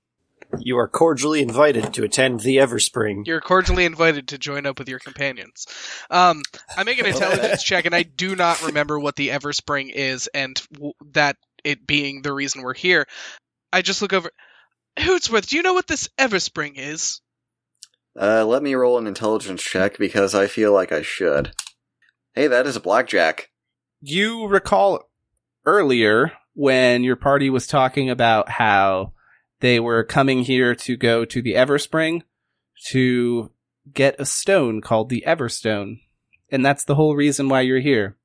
You are cordially invited to attend the Everspring. You're cordially invited to join up with your companions. Um, I make an intelligence check, and I do not remember what the Everspring is, and w- that it being the reason we're here. I just look over. Hootsworth, do you know what this Everspring is? Uh, let me roll an intelligence check because I feel like I should. Hey, that is a blackjack. you recall earlier when your party was talking about how they were coming here to go to the Everspring to get a stone called the Everstone. And that's the whole reason why you're here.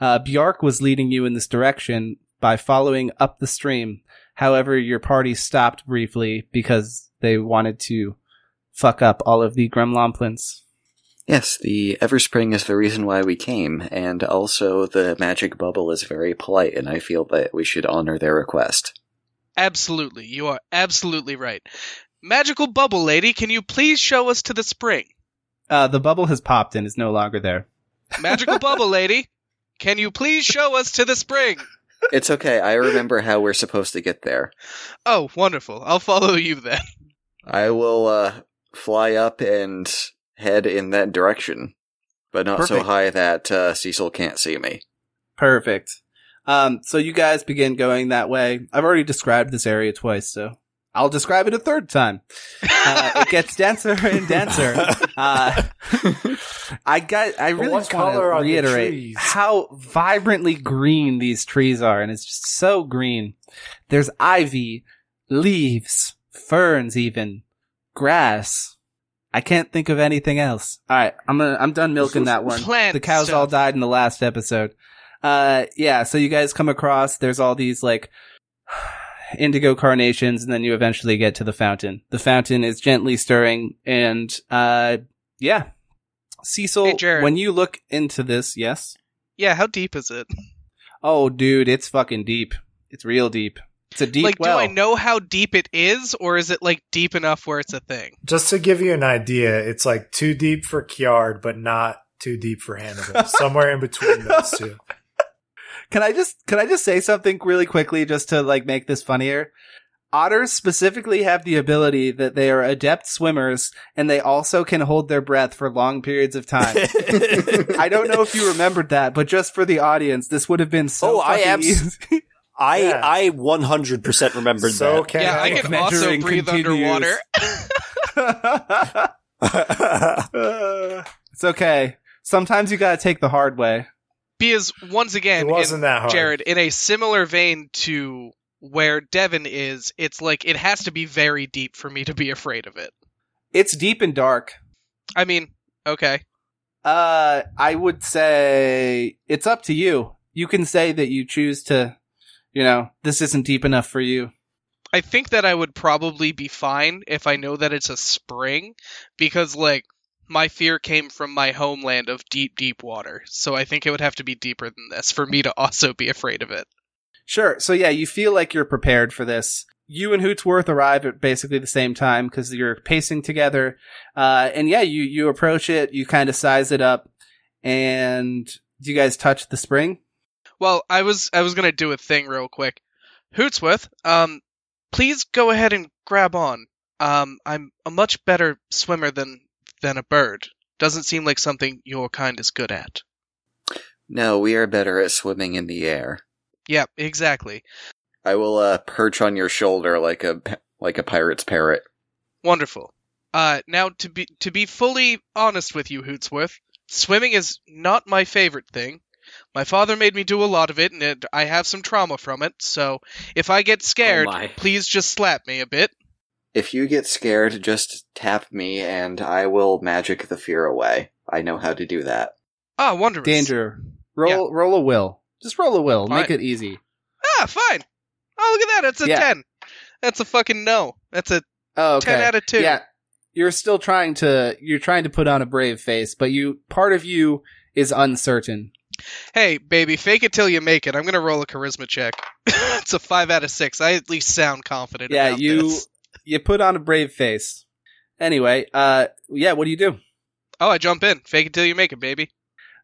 Uh, Bjark was leading you in this direction by following up the stream. However, your party stopped briefly because they wanted to fuck up all of the Grumlomplins. Yes, the Everspring is the reason why we came, and also the magic bubble is very polite, and I feel that we should honor their request. Absolutely, you are absolutely right. Magical bubble lady, can you please show us to the spring? Uh, the bubble has popped and is no longer there. Magical bubble lady, can you please show us to the spring? It's okay, I remember how we're supposed to get there. Oh, wonderful. I'll follow you then. I will, uh, fly up and head in that direction, but not so high that, uh, Cecil can't see me. Perfect. Um, so you guys begin going that way. I've already described this area twice, so I'll describe it a third time. Uh, it gets denser and denser. Uh, I got, I really what want to reiterate how vibrantly green these trees are, and it's just so green. There's ivy, leaves, ferns, even grass. I can't think of anything else. All right, I'm gonna, I'm done milking that one. Plant the cows stuff. all died in the last episode. Uh, yeah. So you guys come across. There's all these like indigo carnations, and then you eventually get to the fountain. The fountain is gently stirring, and uh, yeah. Cecil, Hey, Jared. when you look into this, yes. Yeah, how deep is it? Oh, dude, it's fucking deep. It's real deep. It's a deep like, well. do I know how deep it is, or is it like deep enough where it's a thing? Just to give you an idea, it's like too deep for Kiard, but not too deep for Hannibal. Somewhere in between those two. Can I just can I just say something really quickly just to like make this funnier? Otters specifically have the ability that they are adept swimmers and they also can hold their breath for long periods of time. I don't know if you remembered that, but just for the audience, this would have been so Oh, I am. abs- I Yeah. I 100% remembered So that. can yeah, I I. can also Measuring breathe continues. underwater. It's okay. Sometimes you gotta take the hard way. Because once again, in- wasn't that hard. Jared, in a similar vein to where Devon is, it's like it has to be very deep for me to be afraid of it. It's deep and dark. I mean, okay. Uh, I would say it's up to you. You can say that you choose to, you know, this isn't deep enough for you. I think that I would probably be fine if I know that it's a spring, because like my fear came from my homeland of deep, deep water. So I think it would have to be deeper than this for me to also be afraid of it. Sure. So yeah, you feel like you're prepared for this. You and Hootsworth arrive at basically the same time because you're pacing together. Uh, and yeah, you, you approach it, you kind of size it up, and do you guys touch the spring? Well, I was I was gonna do a thing real quick. Hootsworth, um, please go ahead and grab on. Um, I'm a much better swimmer than than a bird. Doesn't seem like something your kind is good at. No, we are better at swimming in the air. Yep, exactly. I will uh, perch on your shoulder like a like a pirate's parrot. Wonderful. Uh, now to be to be fully honest with you, Hootsworth, swimming is not my favorite thing. My father made me do a lot of it, and it, I have some trauma from it. So if I get scared, Oh please just slap me a bit. If you get scared, just tap me and I will magic the fear away. I know how to do that. Ah, wonderous. Danger. Roll roll a will. Just roll a will. Make Fine. it easy. Ah, fine. Oh, look at that. That's a Yeah. ten. That's a fucking no. That's a Oh, okay. ten out of two. Yeah. You're still trying to you're trying to put on a brave face, but you part of you is uncertain. Hey, baby, fake it till you make it. I'm gonna roll a charisma check. it's a five out of six. I at least sound confident. Yeah, about you this. You put on a brave face. Anyway, uh yeah, what do you do? Oh, I jump in. Fake it till you make it, baby.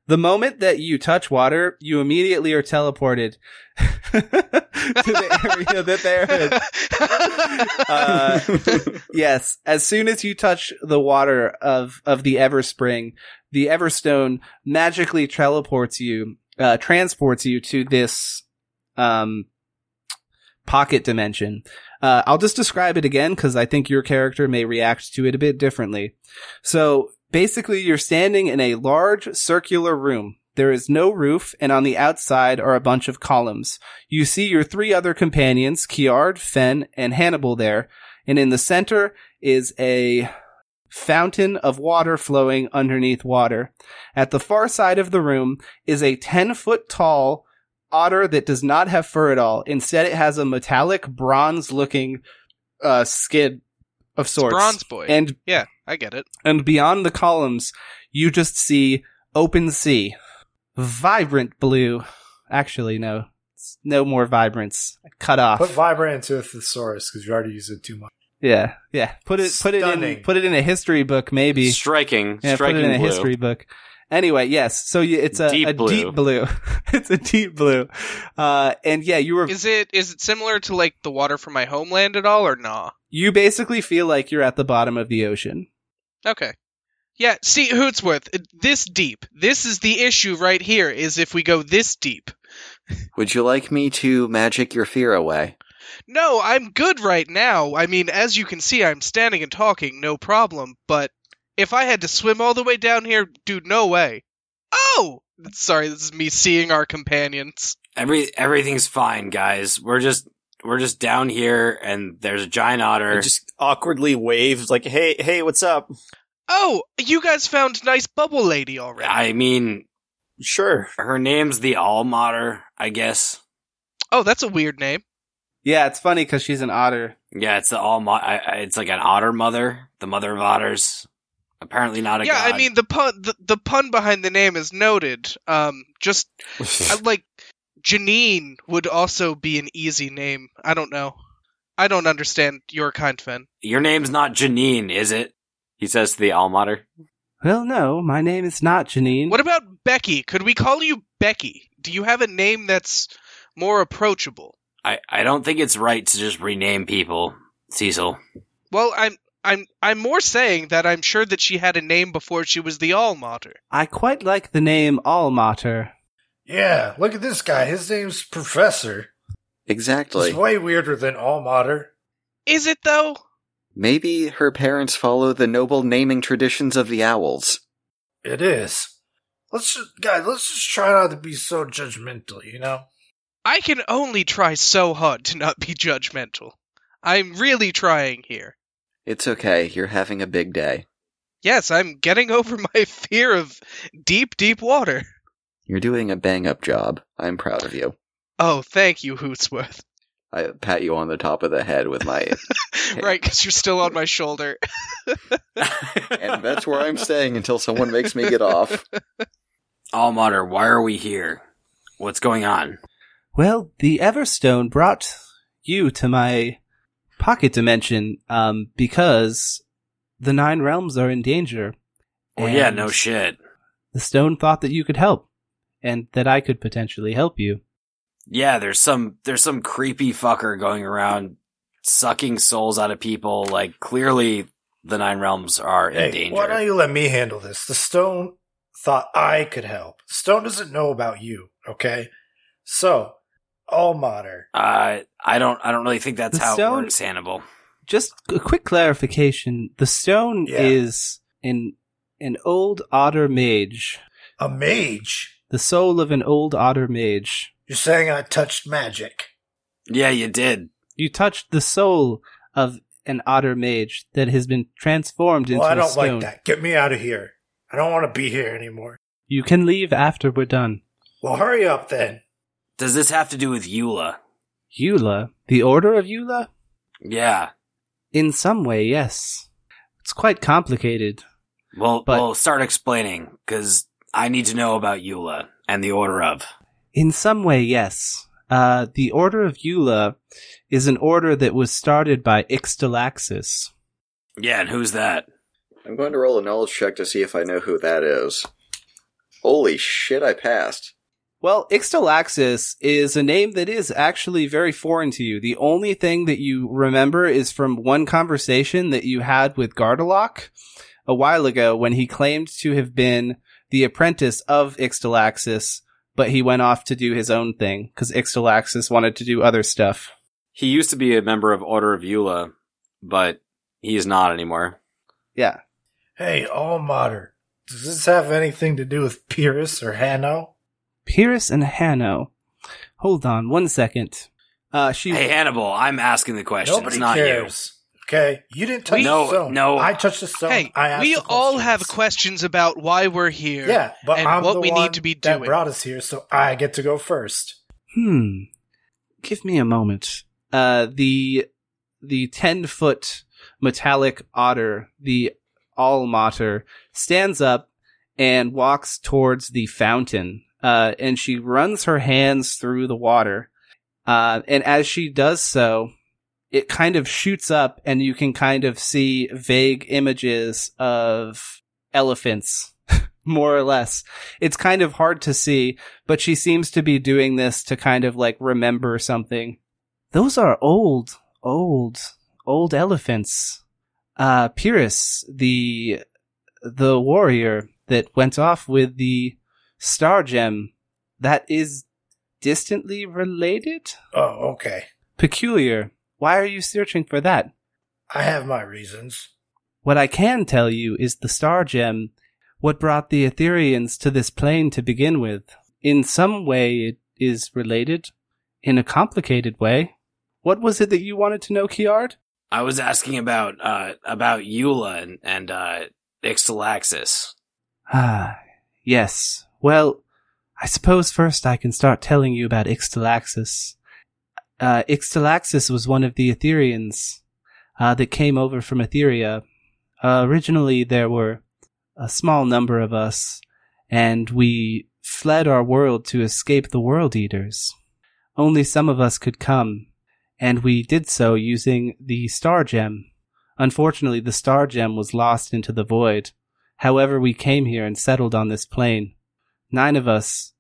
The moment that you touch water, you immediately are teleported to the area that they're in. Uh, yes, as soon as you touch the water of of the Everspring, the Everstone magically teleports you, uh, transports you to this um pocket dimension. Uh, I'll just describe it again because I think your character may react to it a bit differently. So basically, you're standing in a large circular room. There is no roof, and on the outside are a bunch of columns. You see your three other companions, Kiard, Fen, and Hannibal there, and in the center is a fountain of water flowing underneath water. At the far side of the room is a 10 foot tall otter that does not have fur at all. Instead, it has a metallic bronze looking uh, skin of It's sorts. Bronze Boy. And yeah, I get it. and beyond the columns, you just see open sea. Vibrant blue. Actually, no. It's no more vibrance. Cut off. Put vibrant into a thesaurus because you already used it too much. yeah, yeah. Put it, put it in, put it in a history book, maybe. Striking, Yeah, put striking it in a blue. history book. Anyway, yes. So you, it's a Deep a blue. deep blue. it's a deep blue. Uh, and yeah, you were Is it is it similar to like the water from my homeland at all, or nah? you basically feel like you're at the bottom of the ocean. Okay. Yeah, see, Hootsworth, this deep. This is the issue right here, is if we go this deep. Would you like me to magic your fear away? No, I'm good right now. I mean, as you can see, I'm standing and talking, no problem, but if I had to swim all the way down here, dude, no way. Oh! Sorry, this is me seeing our companions. Every everything's fine, guys. We're just we're just down here, and there's a giant otter. I just awkwardly waves like, "Hey, hey, what's up?" Oh, you guys found nice bubble lady already. I mean, Sure. her name's the Alm Otter, I guess. Oh, that's a weird name. Yeah, it's funny because she's an otter. Yeah, it's the Alm. I, I, it's like an otter mother, the mother of otters. Apparently not a guy. yeah, god. I mean the pun the, the pun behind the name is noted. Um, just I, like Janine would also be an easy name. I don't know. I don't understand your kind, Fen. your name's not Janine, is it? He says to the Alm Otter. Well, no, my name is not Janine. What about Becky? Could we call you Becky? Do you have a name that's more approachable? I, I don't think it's right to just rename people, Cecil. Well, I'm I'm I'm more saying that I'm sure that she had a name before she was the Allmater. I quite like the name Allmater. Yeah, look at this guy. His name's Professor. Exactly. He's way weirder than Allmater. Is it though? Maybe her parents follow the noble naming traditions of the owls. It is. Let's just, guys, let's just try not to be so judgmental, you know? I can only try so hard to not be judgmental. I'm really trying here. It's okay, you're having a big day. Yes, I'm getting over my fear of deep, deep water. You're doing a bang up job. I'm proud of you. Oh, thank you, Hootsworth. I pat you on the top of the head with my. right, because you're still on my shoulder. and that's where I'm staying until someone makes me get off. Alm why are we here? What's going on? Well, the Everstone brought you to my pocket dimension um, because the Nine Realms are in danger. Well, yeah, no shit. The stone thought that you could help, and that I could potentially help you. Yeah, there's some there's some creepy fucker going around sucking souls out of people. Like clearly, the Nine Realms are in danger. why don't you let me handle this? The stone thought I could help. The stone doesn't know about you, okay? So, All mater. Uh, I don't. I don't really think that's The how stone- it works, Hannibal. Just a quick clarification: the stone Yeah. is an an old otter mage, A mage. the soul of an old otter mage. You're saying I touched magic. Yeah, you did. You touched the soul of an otter mage that has been transformed into a Well, I don't stone. like that. Get me out of here. I don't want to be here anymore. You can leave after we're done. Well, hurry up then. Does this have to do with Eula? Eula, the Order of Eula. Yeah. In some way, yes. It's quite complicated. Well, But- well, start explaining because I need to know about Eula and the Order of. In some way, yes. Uh, the Order of Eula is an order that was started by Ixtalaxis. Yeah, and who's that? I'm going to roll a knowledge check to see if I know who that is. Holy shit, I passed. Well, Ixtalaxis is a name that is actually very foreign to you. The only thing that you remember is from one conversation that you had with Gardelock a while ago when he claimed to have been the apprentice of Ixtalaxis, but he went off to do his own thing because Ixtalaxis wanted to do other stuff. He used to be a member of Order of Eula, but he is not anymore. Yeah. Hey, all mater. Does this have anything to do with Pyrrhus or Hanno? Pyrrhus and Hanno. Hold on one second. Uh, she Hey, Hannibal, I'm asking the question. Nobody it's not cares. Okay, you didn't touch No, the stone. no. I touched the stone. Hey, I asked we the all have questions. questions about why we're here. Yeah, but and I'm what the we need to be doing. that brought us here, so I get to go first. Hmm. Give me a moment. Uh, the the ten foot metallic otter, the Allmater, stands up and walks towards the fountain. Uh, and she runs her hands through the water. Uh, and as she does so, it kind of shoots up, and you can kind of see vague images of elephants, more or less. It's kind of hard to see, but she seems to be doing this to kind of like remember something. Those are old, old, old elephants. Uh, Pyrrhus, the, the warrior that went off with the star gem, that is distantly related? Oh, okay. Peculiar. Why are you searching for that? I have my reasons. What I can tell you is the star gem, what brought the Ethereans to this plane to begin with. In some way, it is related. In a complicated way. What was it that you wanted to know, Kiard? I was asking about uh about Eula and, and uh Ixtalaxis. Ah, yes. Well, I suppose first I can start telling you about Ixtalaxis. Uh, Ixtalaxis was one of the Ethereans uh, that came over from Etheria. Uh, originally, there were a small number of us, and we fled our world to escape the World Eaters. Only some of us could come, and we did so using the Star Gem. Unfortunately, the Star Gem was lost into the void. However, we came here and settled on this plane. Nine of us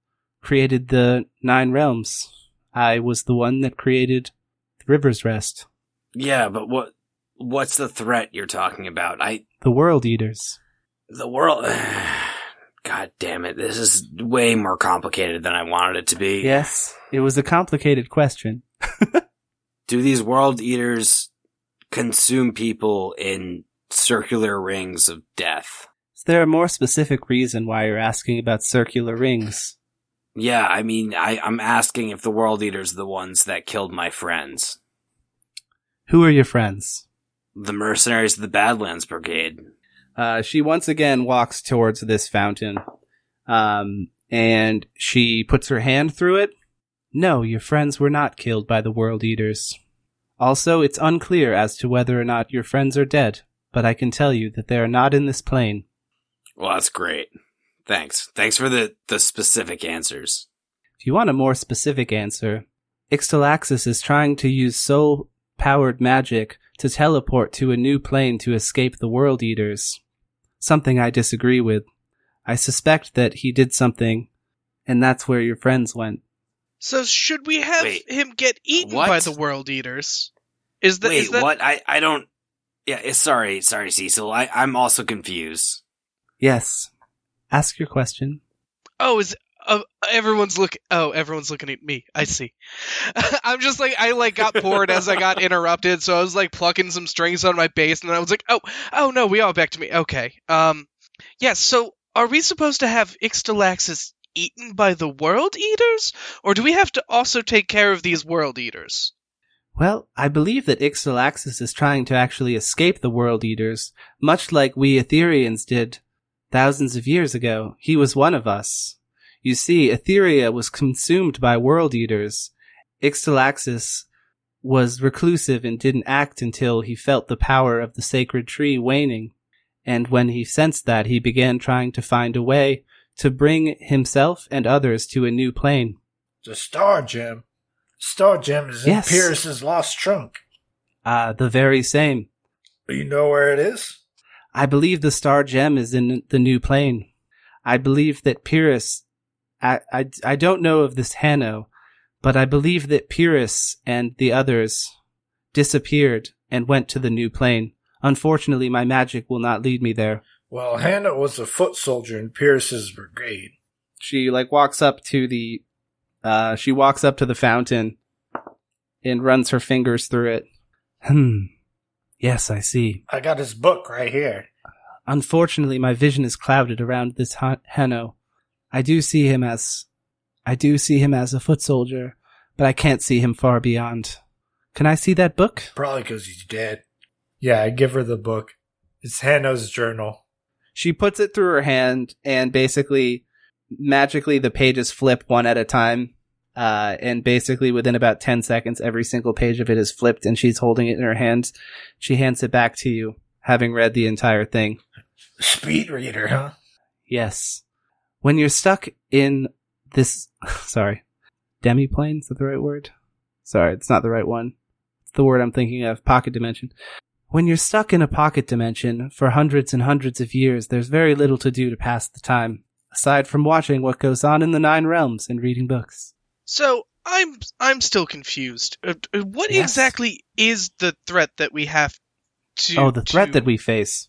created the Nine Realms. I was the one that created the River's Rest, Yeah, but what what's the threat you're talking about? I the World Eaters. the world God damn it. This is way more complicated than I wanted it to be. Yes, it was a complicated question. Do these world eaters consume people in circular rings of death? Is there a more specific reason why you're asking about circular rings? Yeah, I mean, I, I'm asking if the world eaters are the ones that killed my friends. Who are your friends? The mercenaries of the Badlands Brigade. Uh, she once again walks towards this fountain, um, and she puts her hand through it. No, your friends were not killed by the World Eaters. Also, it's unclear as to whether or not your friends are dead, but I can tell you that they are not in this plane. Well, that's great. Thanks. Thanks for the, the specific answers. If you want a more specific answer, Ixtalaxis is trying to use soul powered magic to teleport to a new plane to escape the World Eaters. Something I disagree with. I suspect that he did something, and that's where your friends went. So should we have Wait, him get eaten what? by the world eaters? Is that Wait, is that what? I, I don't. Yeah, eh, sorry, sorry, Cecil. I, I'm also confused. Yes. Ask your question. Oh, is uh, everyone's look. Oh, everyone's looking at me. I see. I'm just like I like got bored as I got interrupted, so I was like plucking some strings on my bass, and I was like, oh, oh no, we all back to me. Okay. Um, yeah. So are we supposed to have Ixtalaxis eaten by the World Eaters, or do we have to also take care of these World Eaters? Well, I believe that Ixtalaxis is trying to actually escape the World Eaters, much like we Etherians did thousands of years ago. He was one of us. You see, Etheria was consumed by World Eaters. Ixtalaxis was reclusive and didn't act until he felt the power of the sacred tree waning. And when he sensed that, he began trying to find a way to bring himself and others to a new plane. The Star Gem. Star Gem is in Yes. Pierce's lost trunk. Ah, the very same. You know where it is? I believe the star gem is in the new plane. I believe that Pyrrhus, I, I, I don't know of this Hanno, but I believe that Pyrrhus and the others disappeared and went to the new plane. Unfortunately, my magic will not lead me there. Well, Hannah was a foot soldier in Pierce's brigade. She like walks up to the, uh, she walks up to the fountain and runs her fingers through it. Hmm. Yes, I see. I got his book right here. Unfortunately, my vision is clouded around this Han- Hanno. I do see him as, I do see him as a foot soldier, but I can't see him far beyond. Can I see that book? Probably because he's dead. Yeah, I give her the book. It's Hannah's journal. She puts it through her hand, and basically, magically, the pages flip one at a time. Uh, and basically, within about 10 seconds, every single page of it is flipped, and she's holding it in her hands. She hands it back to you, having read the entire thing. Speed reader, huh? Yes. When you're stuck in this, sorry, demiplane, is that the right word? Sorry, it's not the right one. It's the word I'm thinking of, pocket dimension. When you're stuck in a pocket dimension for hundreds and hundreds of years, there's very little to do to pass the time, aside from watching what goes on in the Nine Realms and reading books. So I'm I'm still confused. Uh, uh, What Yes. exactly is the threat that we have to? oh, the threat to- that we face.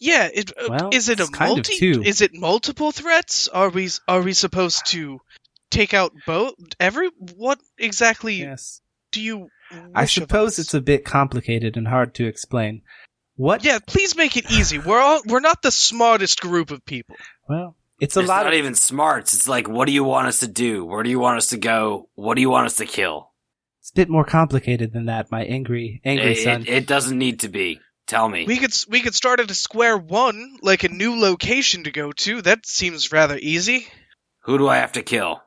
Yeah, it, uh, Well, is it a it's kind of multi? Is it multiple threats? Are we are we supposed to take out both? Every what exactly Yes. do you? I suppose it's a bit complicated and hard to explain. What? Yeah, please make it easy. We're all we're not the smartest group of people. Well, it's a It's lot not of even smarts. It's like, what do you want us to do? Where do you want us to go? What do you want us to kill? It's a bit more complicated than that, my angry, angry It, son. it, it doesn't need to be. Tell me. We could we could start at a square one, like a new location to go to. That seems rather easy. Who do I have to kill?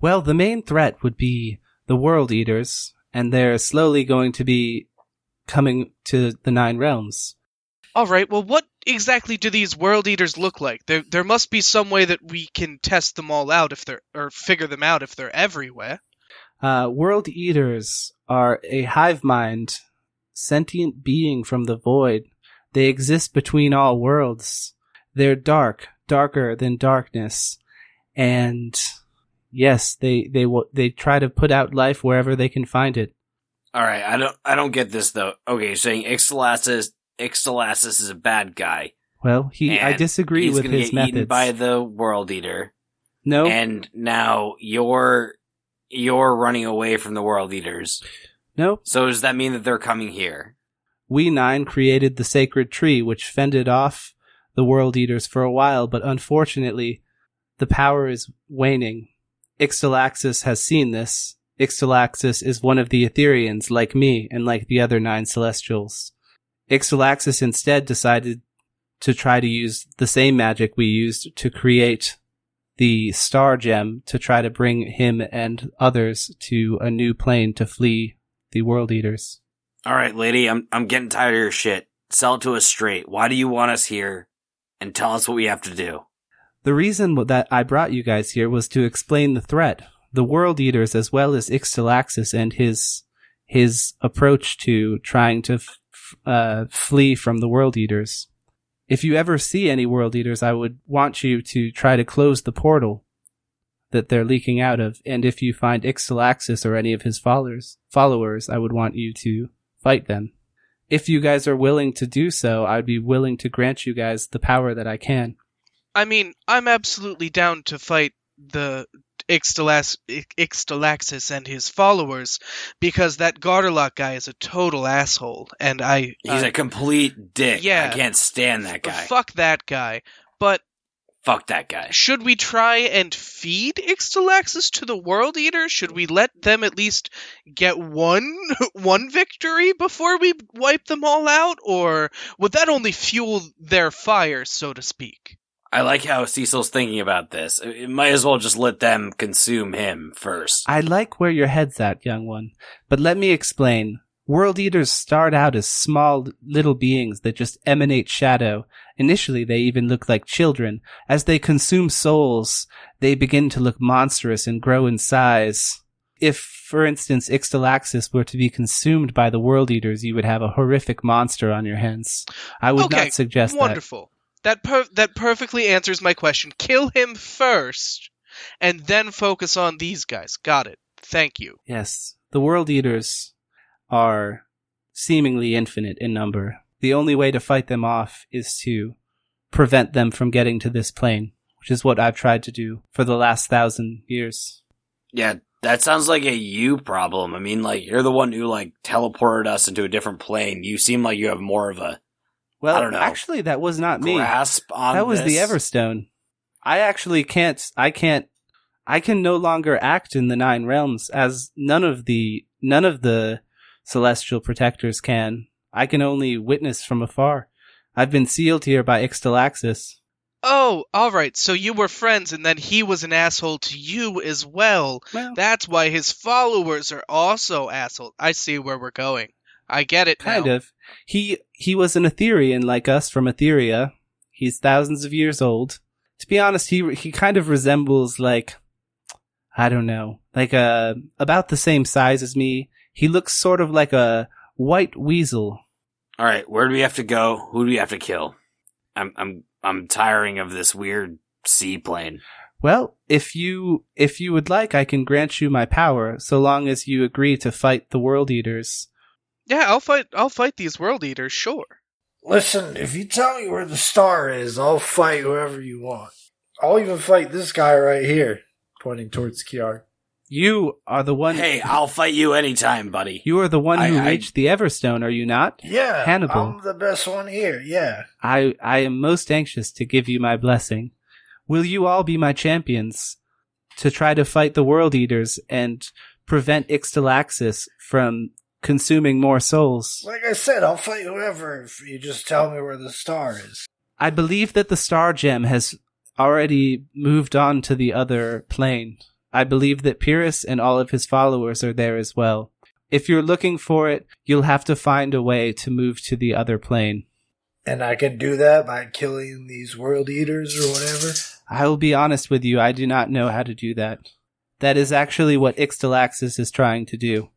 well, the main threat would be the World Eaters, and they're slowly going to be coming to the Nine Realms. All right. Well, what exactly do these world eaters look like? There there must be some way that we can test them all out if they're or figure them out if they're everywhere. Uh, World Eaters are a hive mind, sentient being from the void. They exist between all worlds. They're dark, darker than darkness, and yes, they they will they try to put out life wherever they can find it. All right, I don't. I don't get this though. Okay, you're saying Ixtalassus. Ixtalassus is a bad guy. Well, he I disagree he's with gonna his get eaten by the World Eater, no, and now you're you're running away from the World Eaters. no, So does that mean that they're coming here? we nine created the sacred tree, which fended off the world eaters for a while, but unfortunately, the power is waning. Ixtalaxis has seen this. Ixtalaxis is one of the Etherians, like me and like the other nine celestials. Ixtalaxis instead decided to try to use the same magic we used to create the star gem to try to bring him and others to a new plane to flee the world eaters. All right, lady, I'm I'm getting tired of your shit. Sell it to us straight. Why do you want us here? And tell us what we have to do. The reason that I brought you guys here was to explain the threat, the World Eaters, as well as Ixtalaxis and his his approach to trying to f- uh, flee from the World Eaters. If you ever see any World Eaters, I would want you to try to close the portal that they're leaking out of. And if you find Ixtalaxis or any of his followers, followers, I would want you to fight them. If you guys are willing to do so, I'd be willing to grant you guys the power that I can. I mean, I'm absolutely down to fight the Ixtalaxis and his followers because that Garderlock guy is a total asshole, and I He's uh, a complete dick. yeah. I can't stand that guy. fuck that guy. But Fuck that guy. should we try and feed Ixtalaxis to the World Eater? Should we let them at least get one one victory before we wipe them all out, or would that only fuel their fire, so to speak? I like how Cecil's thinking about this. It might as well just let them consume him first. I like where your head's at, young one. But let me explain. World Eaters start out as small little beings that just emanate shadow. Initially, they even look like children. As they consume souls, they begin to look monstrous and grow in size. If, for instance, Ixtalaxis were to be consumed by the World Eaters, you would have a horrific monster on your hands. I would Okay, not suggest that. Wonderful. That per- that perfectly answers my question. Kill him first, and then focus on these guys. Got it. Thank you. Yes, the World Eaters are seemingly infinite in number. The only way to fight them off is to prevent them from getting to this plane, which is what I've tried to do for the last thousand years. Yeah, that sounds like a you problem. I mean, like, you're the one who, like, teleported us into a different plane. You seem like you have more of a Well, I don't know. actually, that was not me. grasp on That was the. Everstone. I actually can't. I can't. I can no longer act in the Nine Realms as none of the none of the celestial protectors can. I can only witness from afar. I've been sealed here by Ixtalaxis. Oh, all right. So you were friends, and then he was an asshole to you as well. Well, That's why his followers are also assholes. I see where we're going. I get it kind now. of. He he was an Etherian like us from Etheria. He's thousands of years old. To be honest, he he kind of resembles like I don't know, like a about the same size as me. He looks sort of like a white weasel. All right, where do we have to go? Who do we have to kill? I'm I'm I'm tiring of this weird seaplane. Well, if you if you would like, I can grant you my power, so long as you agree to fight the World Eaters. Yeah, I'll fight. I'll fight these world eaters. Sure. Listen, if you tell me where the star is, I'll fight whoever you want. I'll even fight this guy right here, pointing towards Kiard. You are the one. Hey, I'll fight you anytime, buddy. you are the one who I- I- reached the Everstone, are you not? Yeah, Hannibal. I'm the best one here. Yeah. I I am most anxious to give you my blessing. Will you all be my champions to try to fight the World Eaters and prevent Ixtalaxis from consuming more souls? Like I said, I'll fight whoever if you just tell me where the star is. I believe that the Star Gem has already moved on to the other plane. I believe that Pyrrhus and all of his followers are there as well. If you're looking for it, you'll have to find a way to move to the other plane. And I can do that by killing these world eaters or whatever. I will be honest with you, I do not know how to do that. That is actually what Ixtalaxis is trying to do.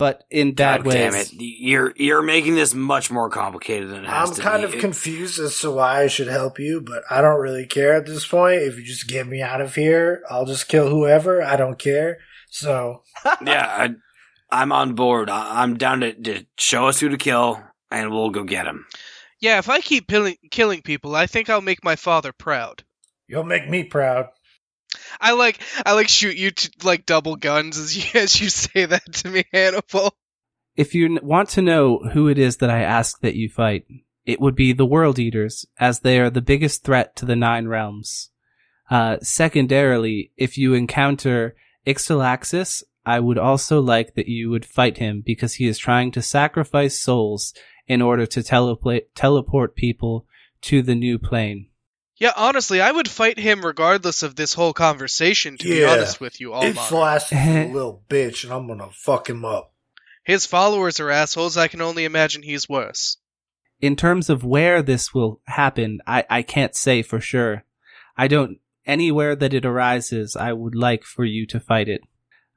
But in bad God ways. damn it! You're you're making this much more complicated than it has to be. I'm to kind be. of confused as to why I should help you, but I don't really care at this point. If you just get me out of here, I'll just kill whoever. I don't care. So, yeah, I, I'm on board. I, I'm down to, to show us who to kill, and we'll go get him. Yeah, if I keep pilling, killing people, I think I'll make my father proud. you'll make me proud. I like I like shoot you like double guns as you as you say that to me, Hannibal. If you want to know who it is that I ask that you fight, it would be the World Eaters, as they are the biggest threat to the Nine Realms. Uh, secondarily, if you encounter Ixtalaxis, I would also like that you would fight him because he is trying to sacrifice souls in order to telepla- teleport people to the new plane. Yeah, honestly, I would fight him regardless of this whole conversation. To be Yeah. honest with you, It's Almar. Flash is a little bitch, and I'm gonna fuck him up. His followers are assholes. I can only imagine he's worse. in terms of where this will happen, I, I can't say for sure. I don't, anywhere that it arises, I would like for you to fight it.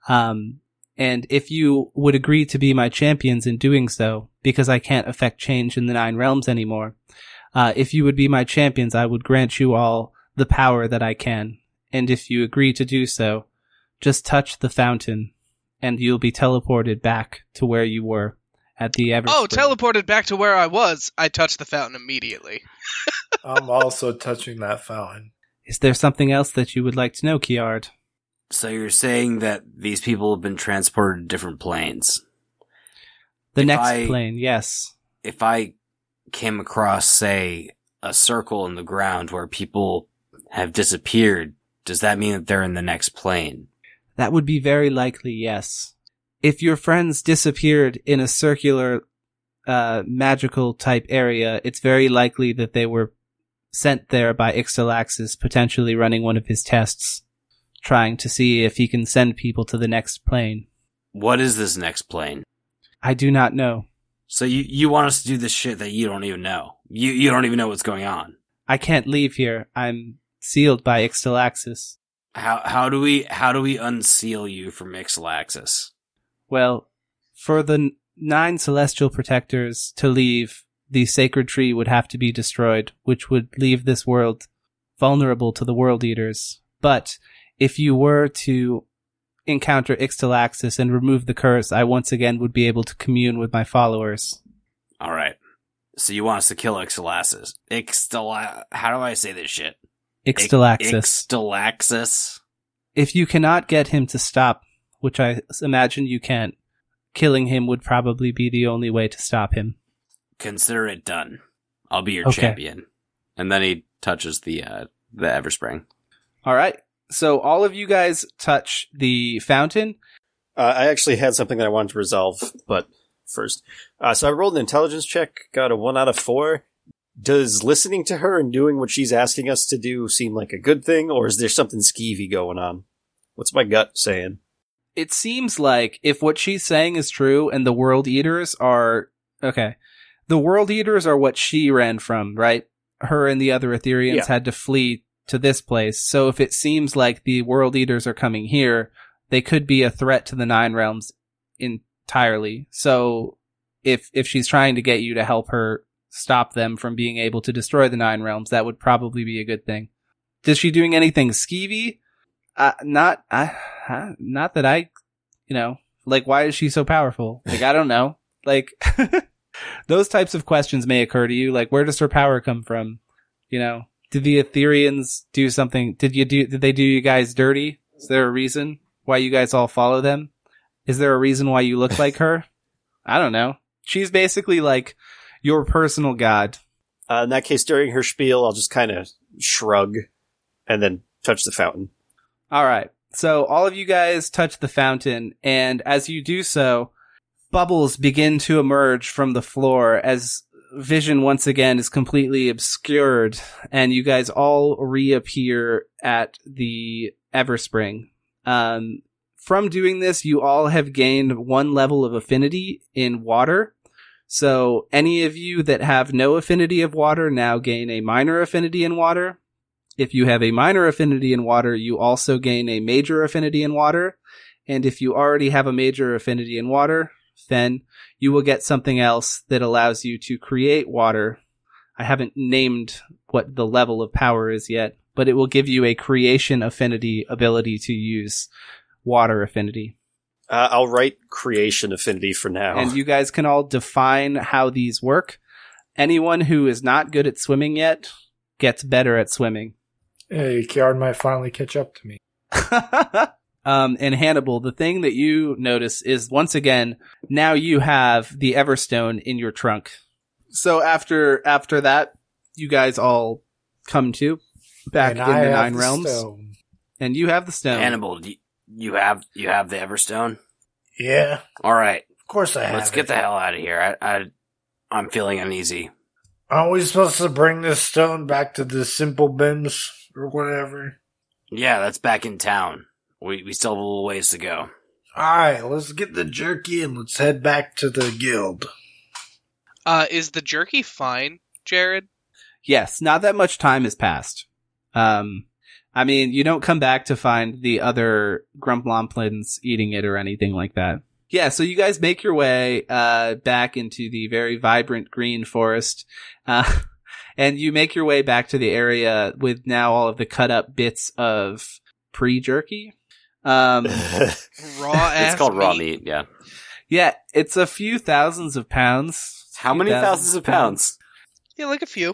Um, and if you would agree to be my champions in doing so, because I can't affect change in the Nine Realms anymore, uh, if you would be my champions, I would grant you all the power that I can. And if you agree to do so, just touch the fountain and you'll be teleported back to where you were at the Everspring. Oh, teleported back to where I was. I touched the fountain immediately. I'm also touching that fountain. Is there something else that you would like to know, Kiard? So you're saying that these people have been transported to different planes. The If next I- plane, yes. If I came across, say, a circle in the ground where people have disappeared, does that mean that they're in the next plane? That would be very likely, yes. If your friends disappeared in a circular, uh, magical type area, it's very likely that they were sent there by Ixtalaxis, potentially running one of his tests, trying to see if he can send people to the next plane. What is this next plane? I do not know. So you, you want us to do this shit that you don't even know. You, you don't even know what's going on. I can't leave here. I'm sealed by Ixtalaxis. How, how do we, how do we unseal you from Ixalaxis? Well, for the nine celestial protectors to leave, the sacred tree would have to be destroyed, which would leave this world vulnerable to the world eaters. But if you were to encounter Ixtalaxis and remove the curse, I once again would be able to commune with my followers. Alright. So you want us to kill Ixalaxis. Ixtala, how do I say this shit? Ixtalaxis. Ixtalaxis? if you cannot get him to stop, which I imagine you can't, killing him would probably be the only way to stop him. Consider it done. I'll be your Okay. champion. And then he touches the, uh, the Everspring. All right. So all of you guys touch the fountain. Uh, I actually had something that I wanted to resolve, but first. Uh, so I rolled an intelligence check, got a one out of four. Does listening to her and doing what she's asking us to do seem like a good thing, or is there something skeevy going on? What's my gut saying? It seems like if what she's saying is true and the world eaters are okay, the world eaters are what she ran from, right? Her and the other Etherians Yeah. had to flee to this place. So if it seems like the world eaters are coming here, they could be a threat to the nine realms entirely. So if if she's trying to get you to help her stop them from being able to destroy the nine realms, that would probably be a good thing. Is she doing anything skeevy? Uh, not, uh, not that I, you know, like why is she so powerful? Like I don't know. Like those types of questions may occur to you. Like where does her power come from? You know, did the Etherians do something? Did you do? Did they do you guys dirty? Is there a reason why you guys all follow them? Is there a reason why you look like her? I don't know. She's basically like your personal god. Uh, in that case, during her spiel, I'll just kind of shrug and then touch the fountain. All right. So all of you guys touch the fountain, and as you do so, bubbles begin to emerge from the floor as vision once again is completely obscured, and you guys all reappear at the Everspring. Um, from doing this, you all have gained one level of affinity in water. So any of you that have no affinity of water now gain a minor affinity in water. If you have a minor affinity in water, you also gain a major affinity in water. And if you already have a major affinity in water, then you will get something else that allows you to create water. I haven't named what the level of power is yet, but it will give you a creation affinity ability to use water affinity. Uh, I'll write creation affinity for now. And you guys can all define how these work. Anyone who is not good at swimming yet gets better at swimming. Hey, Kiard might finally catch up to me. um, and Hannibal, the thing that you notice is once again, now you have the Everstone in your trunk. So after after that, you guys all come to back And in I the Nine the Realms, stone. and you have the stone. Hannibal, you, you have you have the Everstone? Yeah, All right, of course I have. let's it. get the hell out of here. I, I I'm feeling uneasy. Aren't we supposed to bring this stone back to the simple bims or whatever? Yeah, that's back in town. We we still have a little ways to go. Alright, let's get the jerky and let's head back to the guild. Uh, is the jerky fine, Jared? Yes, not that much time has passed. Um, I mean, you don't come back to find the other Grumlomplins eating it or anything like that. Yeah, so you guys make your way uh, back into the very vibrant green forest, uh, and you make your way back to the area with now all of the cut up bits of pre jerky. Um, Raw ass. it's called raw meat. Yeah. yeah, it's a few thousands of pounds. How many Few thousands of pounds? Yeah, like a few.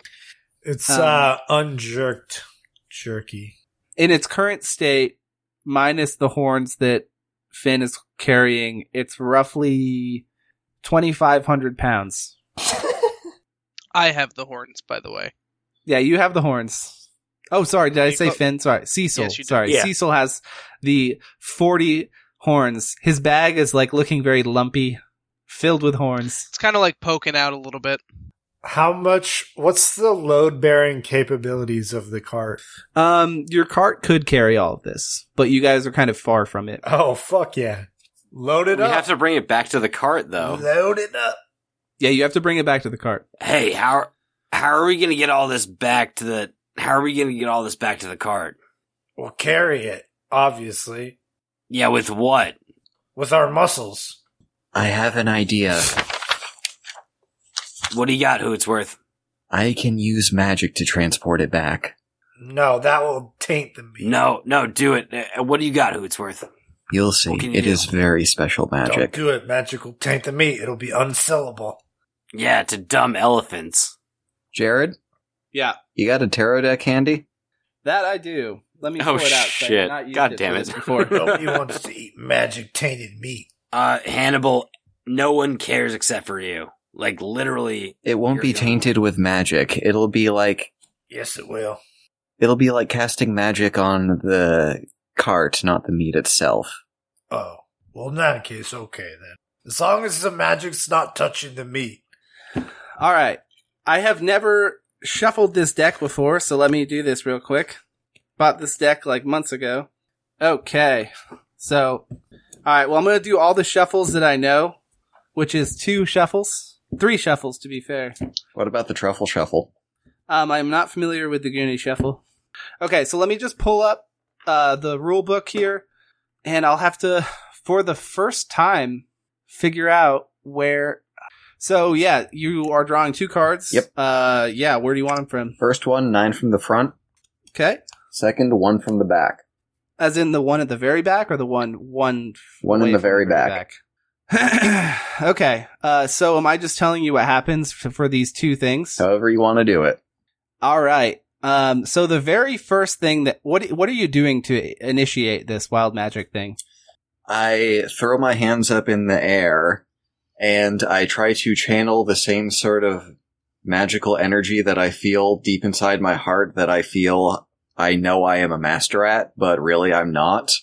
It's Um, uh unjerked jerky. In its current state, minus the horns that Finn is carrying, it's roughly 2,500 pounds. I have the horns, by the way. Yeah, you have the horns. Oh, sorry. Did I say go- Finn? Sorry. Cecil. Yes, sorry. Yeah. Cecil has the 40 horns. His bag is like looking very lumpy, filled with horns. It's kind of like poking out a little bit. How much? What's the load bearing capabilities of the cart? Um, your cart could carry all of this, but you guys are kind of far from it. Oh fuck yeah! Load it We up. You have to bring it back to the cart, though. Load it up. Yeah, you have to bring it back to the cart. Hey, how how are we gonna get all this back to the? How are we gonna get all this back to the cart? We'll carry it, obviously, Yeah, with what? with our muscles. I have an idea. What do you got, Hootsworth? I can use magic to transport it back. No, that will taint the meat. No, no, do it. Uh, What do you got, Hootsworth? You'll see. What can you It do? is very special magic. Don't magic. do it. Magic will taint the meat. It'll be unsellable. Yeah, to dumb elephants. Jared, Yeah, you got a tarot deck handy? that I do. Let me Oh, pull it out. 'cause I shit. not God it damn it. this Before. Nobody wants to eat magic tainted meat. Uh, Hannibal, no one cares except for you. Like literally. It won't be gonna- tainted with magic. It'll be like Yes, it will. it'll be like casting magic on the cart, not the meat itself. Oh, well, in that case, okay then. As long as the magic's not touching the meat. All right. I have never shuffled this deck before, so let me do this real quick. Bought this deck like months ago. Okay. So, all right. Well, I'm to do all the shuffles that I know, which is two shuffles, three shuffles to be fair. What about the truffle shuffle? Um, I'm not familiar with the Goonie Shuffle. Okay, so let me just pull up uh, the rule book here, and I'll have to, for the first time, figure out where. So yeah, you are drawing two cards. Yep. Uh, yeah. Where do you want them from? First one, nine from the front. Okay. Second, one from the back. As in the one at the very back, or the one one One in the very back. back? okay. Uh, so am I just telling you what happens for, for these two things? However you want to do it. All right. Um, so the very first thing that what what are you doing to initiate this wild magic thing? I throw my hands up in the air and I try to channel the same sort of magical energy that I feel deep inside my heart that I feel I know I am a master at, but really I'm not.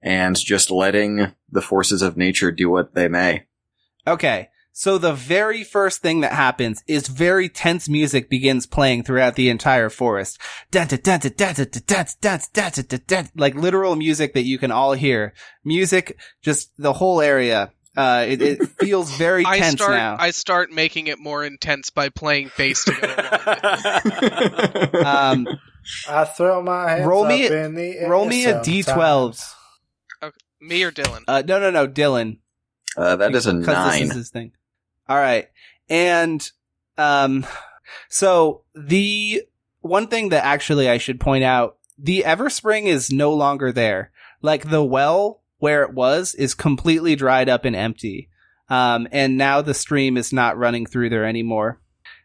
And just letting the forces of nature do what they may. Okay. So the very first thing that happens is very tense music begins playing throughout the entire forest. Like literal music that you can all hear. Music, just the whole area uh, it, it feels very I tense start now. I start making it more intense by playing bass to go along um, I throw my hands Roll up me a- in the air. roll me a D12. sometimes. Me or Dylan? uh, no, no, no, Dylan. Uh, that is a Because nine. This is his thing. All right. And, um, so the one thing that actually I should point out, the Everspring is no longer there. Like the well where it was is completely dried up and empty. Um, and now the stream is not running through there anymore.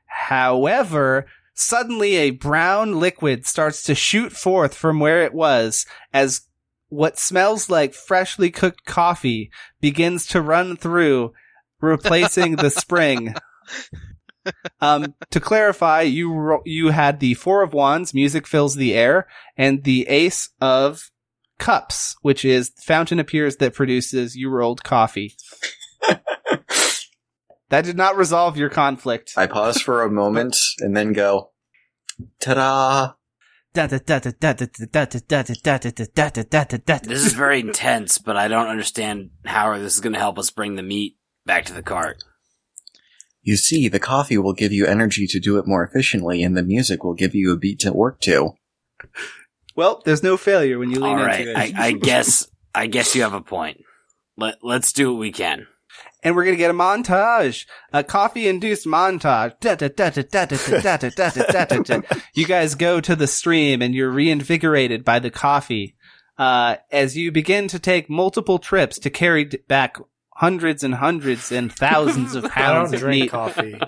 However, suddenly a brown liquid starts to shoot forth from where it was as what smells like freshly cooked coffee begins to run through, replacing the spring. Um, to clarify, you ro- you had the four of wands, music fills the air, and the ace of cups, which is fountain appears that produces you rolled coffee. that did not resolve your conflict. I pause for a moment and then go, ta-da! This is very intense, but I don't understand how this is going to help us bring the meat back to the cart. You see, the coffee will give you energy to do it more efficiently, and the music will give you a beat to work to. Well, there's no failure when you lean All right, into it. I, I guess I guess you have a point. Let Let's do what we can. and we're gonna get a montage, a coffee-induced montage. Da, da, da, da, da, da, da, da, da, da, da, da. You guys go to the stream and you're reinvigorated by the coffee. Uh, as you begin to take multiple trips to carry d- back hundreds and hundreds and thousands of I pounds don't of drink meat. coffee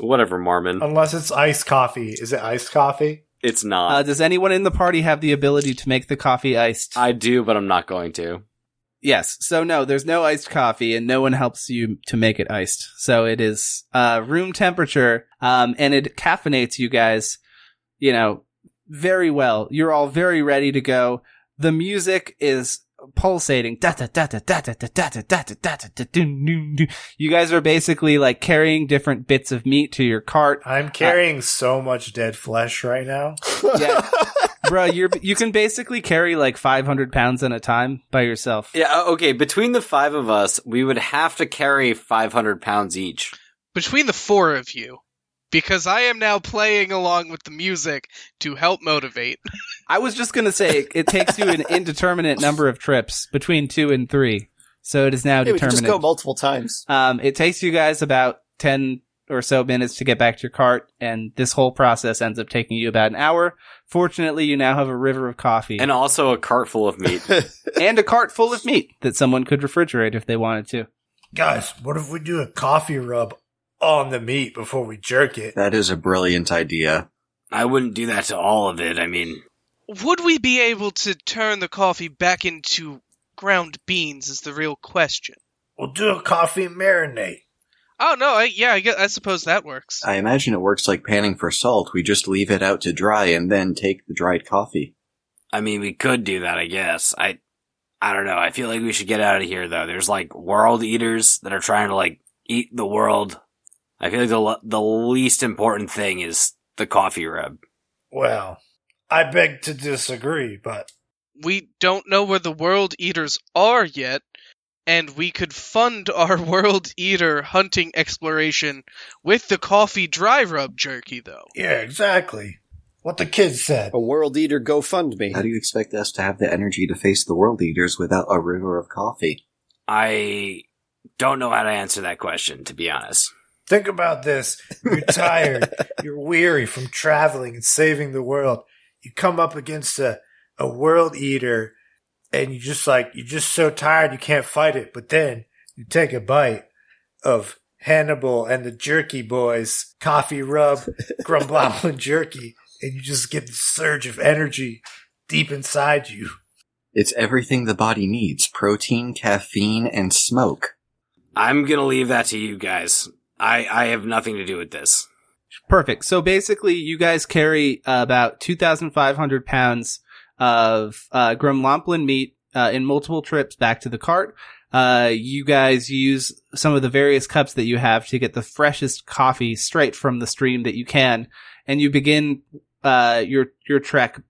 Whatever, Marmon. unless it's iced coffee. Is it iced coffee? It's not. Uh, does anyone in the party have the ability to make the coffee iced? I do, but I'm not going to. Yes. So no, there's no iced coffee and no one helps you to make it iced. So it is, uh, room temperature. Um, and it caffeinates you guys, you know, very well. You're all very ready to go. The music is pulsating. You guys are basically like carrying different bits of meat to your cart. I'm carrying uh, so much dead flesh right now. Yeah. Bro, you're you can basically carry like 500 pounds at a time by yourself. Yeah, okay, between the five of us, we would have to carry 500 pounds each. Between the four of you because I am now playing along with the music to help motivate. I was just gonna say it takes you an indeterminate number of trips between two and three, so it is now Hey, determined. just go multiple times. um, it takes you guys about ten or so minutes to get back to your cart, and this whole process ends up taking you about an hour. Fortunately, you now have a river of coffee And also a cart full of meat. and a cart full of meat that someone could refrigerate if they wanted to. Guys, what if we do a coffee rub on the meat before we jerk it? That is a brilliant idea. I wouldn't do that to all of it. I mean, Would we be able to turn the coffee back into ground beans? Is the real question. We'll do a coffee marinade. Oh no, I, yeah, I, guess, I suppose that works. I imagine it works like panning for salt. We just leave it out to dry and then take the dried coffee. I mean, we could do that, I guess. I, I don't know. I feel like we should get out of here, though. There's like world eaters that are trying to like eat the world. I feel like the the least important thing is the coffee rub. Well, I beg to disagree, but we don't know where the world eaters are yet, and we could fund our world eater hunting exploration with the coffee dry rub jerky, though. yeah, exactly. What the kids said. A world eater GoFundMe. How do you expect us to have the energy to face the world eaters without a river of coffee? I don't know how to answer that question, to be honest. Think about this. You're tired. You're weary from traveling and saving the world. You come up against a, a world eater and you just like, you're just so tired you can't fight it. But then you take a bite of Hannibal and the Jerky Boys coffee rub grumblin jerky and you just get the surge of energy deep inside you. It's everything the body needs protein, caffeine, and smoke. I'm gonna leave that to you guys. I, I have nothing to do with this. Perfect. So basically, you guys carry uh, about 2,500 pounds of uh, Grumlomplin meat uh, in multiple trips back to the cart. Uh, you guys use some of the various cups that you have to get the freshest coffee straight from the stream that you can, and you begin uh, your your trek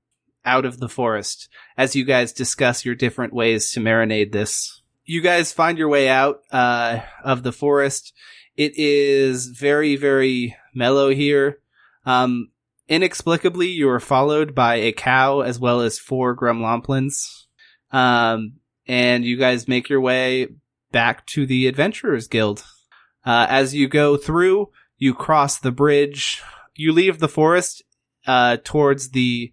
out of the forest as you guys discuss your different ways to marinate this. You guys find your way out uh, of the forest. It is very, very mellow here. Um, inexplicably, you are followed by a cow as well as four grumlomplins. Um, and you guys make your way back to the Adventurers Guild. Uh, as you go through, you cross the bridge. You leave the forest, uh, towards the,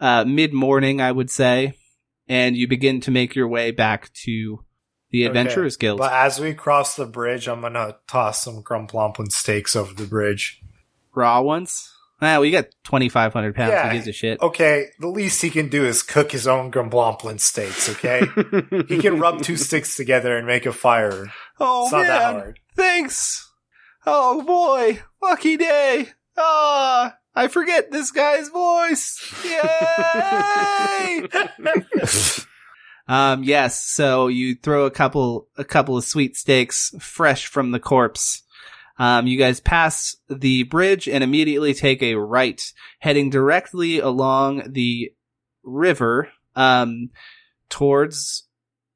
uh, mid morning, I would say, and you begin to make your way back to the Okay, Adventurers Guild. But as we cross the bridge, I'm gonna toss some grumlomplin steaks over the bridge. Raw ones? Ah, well, you got 2,500 pounds. Yeah. Who gives a shit? Okay, the least he can do is cook his own grumlomplin steaks, okay? he can rub two sticks together and make a fire. Oh, It's not that man. hard. Thanks. Oh, boy. Lucky day. Ah, I forget this guy's voice. Yay! um, yes. So you throw a couple, a couple of sweet steaks fresh from the corpse. Um, you guys pass the bridge and immediately take a right, heading directly along the river, um, towards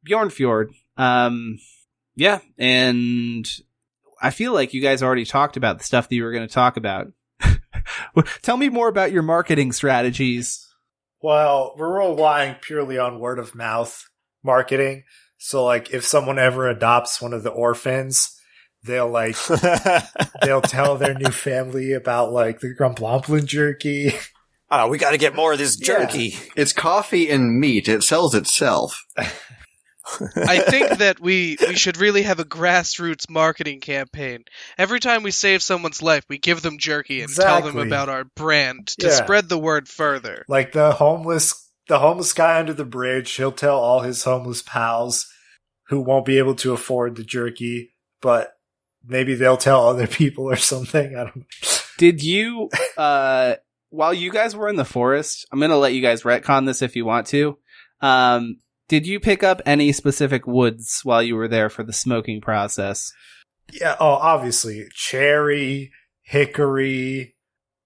Bjornfjord. Um, yeah, and I feel like you guys already talked about the stuff that you were going to talk about. Tell me more about your marketing strategies. Well, we're relying purely on word of mouth marketing. So, like, if someone ever adopts one of the orphans, they'll like they'll tell their new family about like the grumlomplin jerky. oh, we gotta get more of this Yeah. jerky. It's coffee and meat. It sells itself. I think that we we should really have a grassroots marketing campaign. Every time we save someone's life, we give them jerky and tell them about our brand to Yeah. spread the word further. Like the homeless the homeless guy under the bridge, he'll tell all his homeless pals who won't be able to afford the jerky, but maybe they'll tell other people or something. I don't Did you, uh, while you guys were in the forest, I'm gonna let you guys retcon this if you want to. Um, did you pick up any specific woods while you were there for the smoking process? Yeah, oh obviously. Cherry, hickory,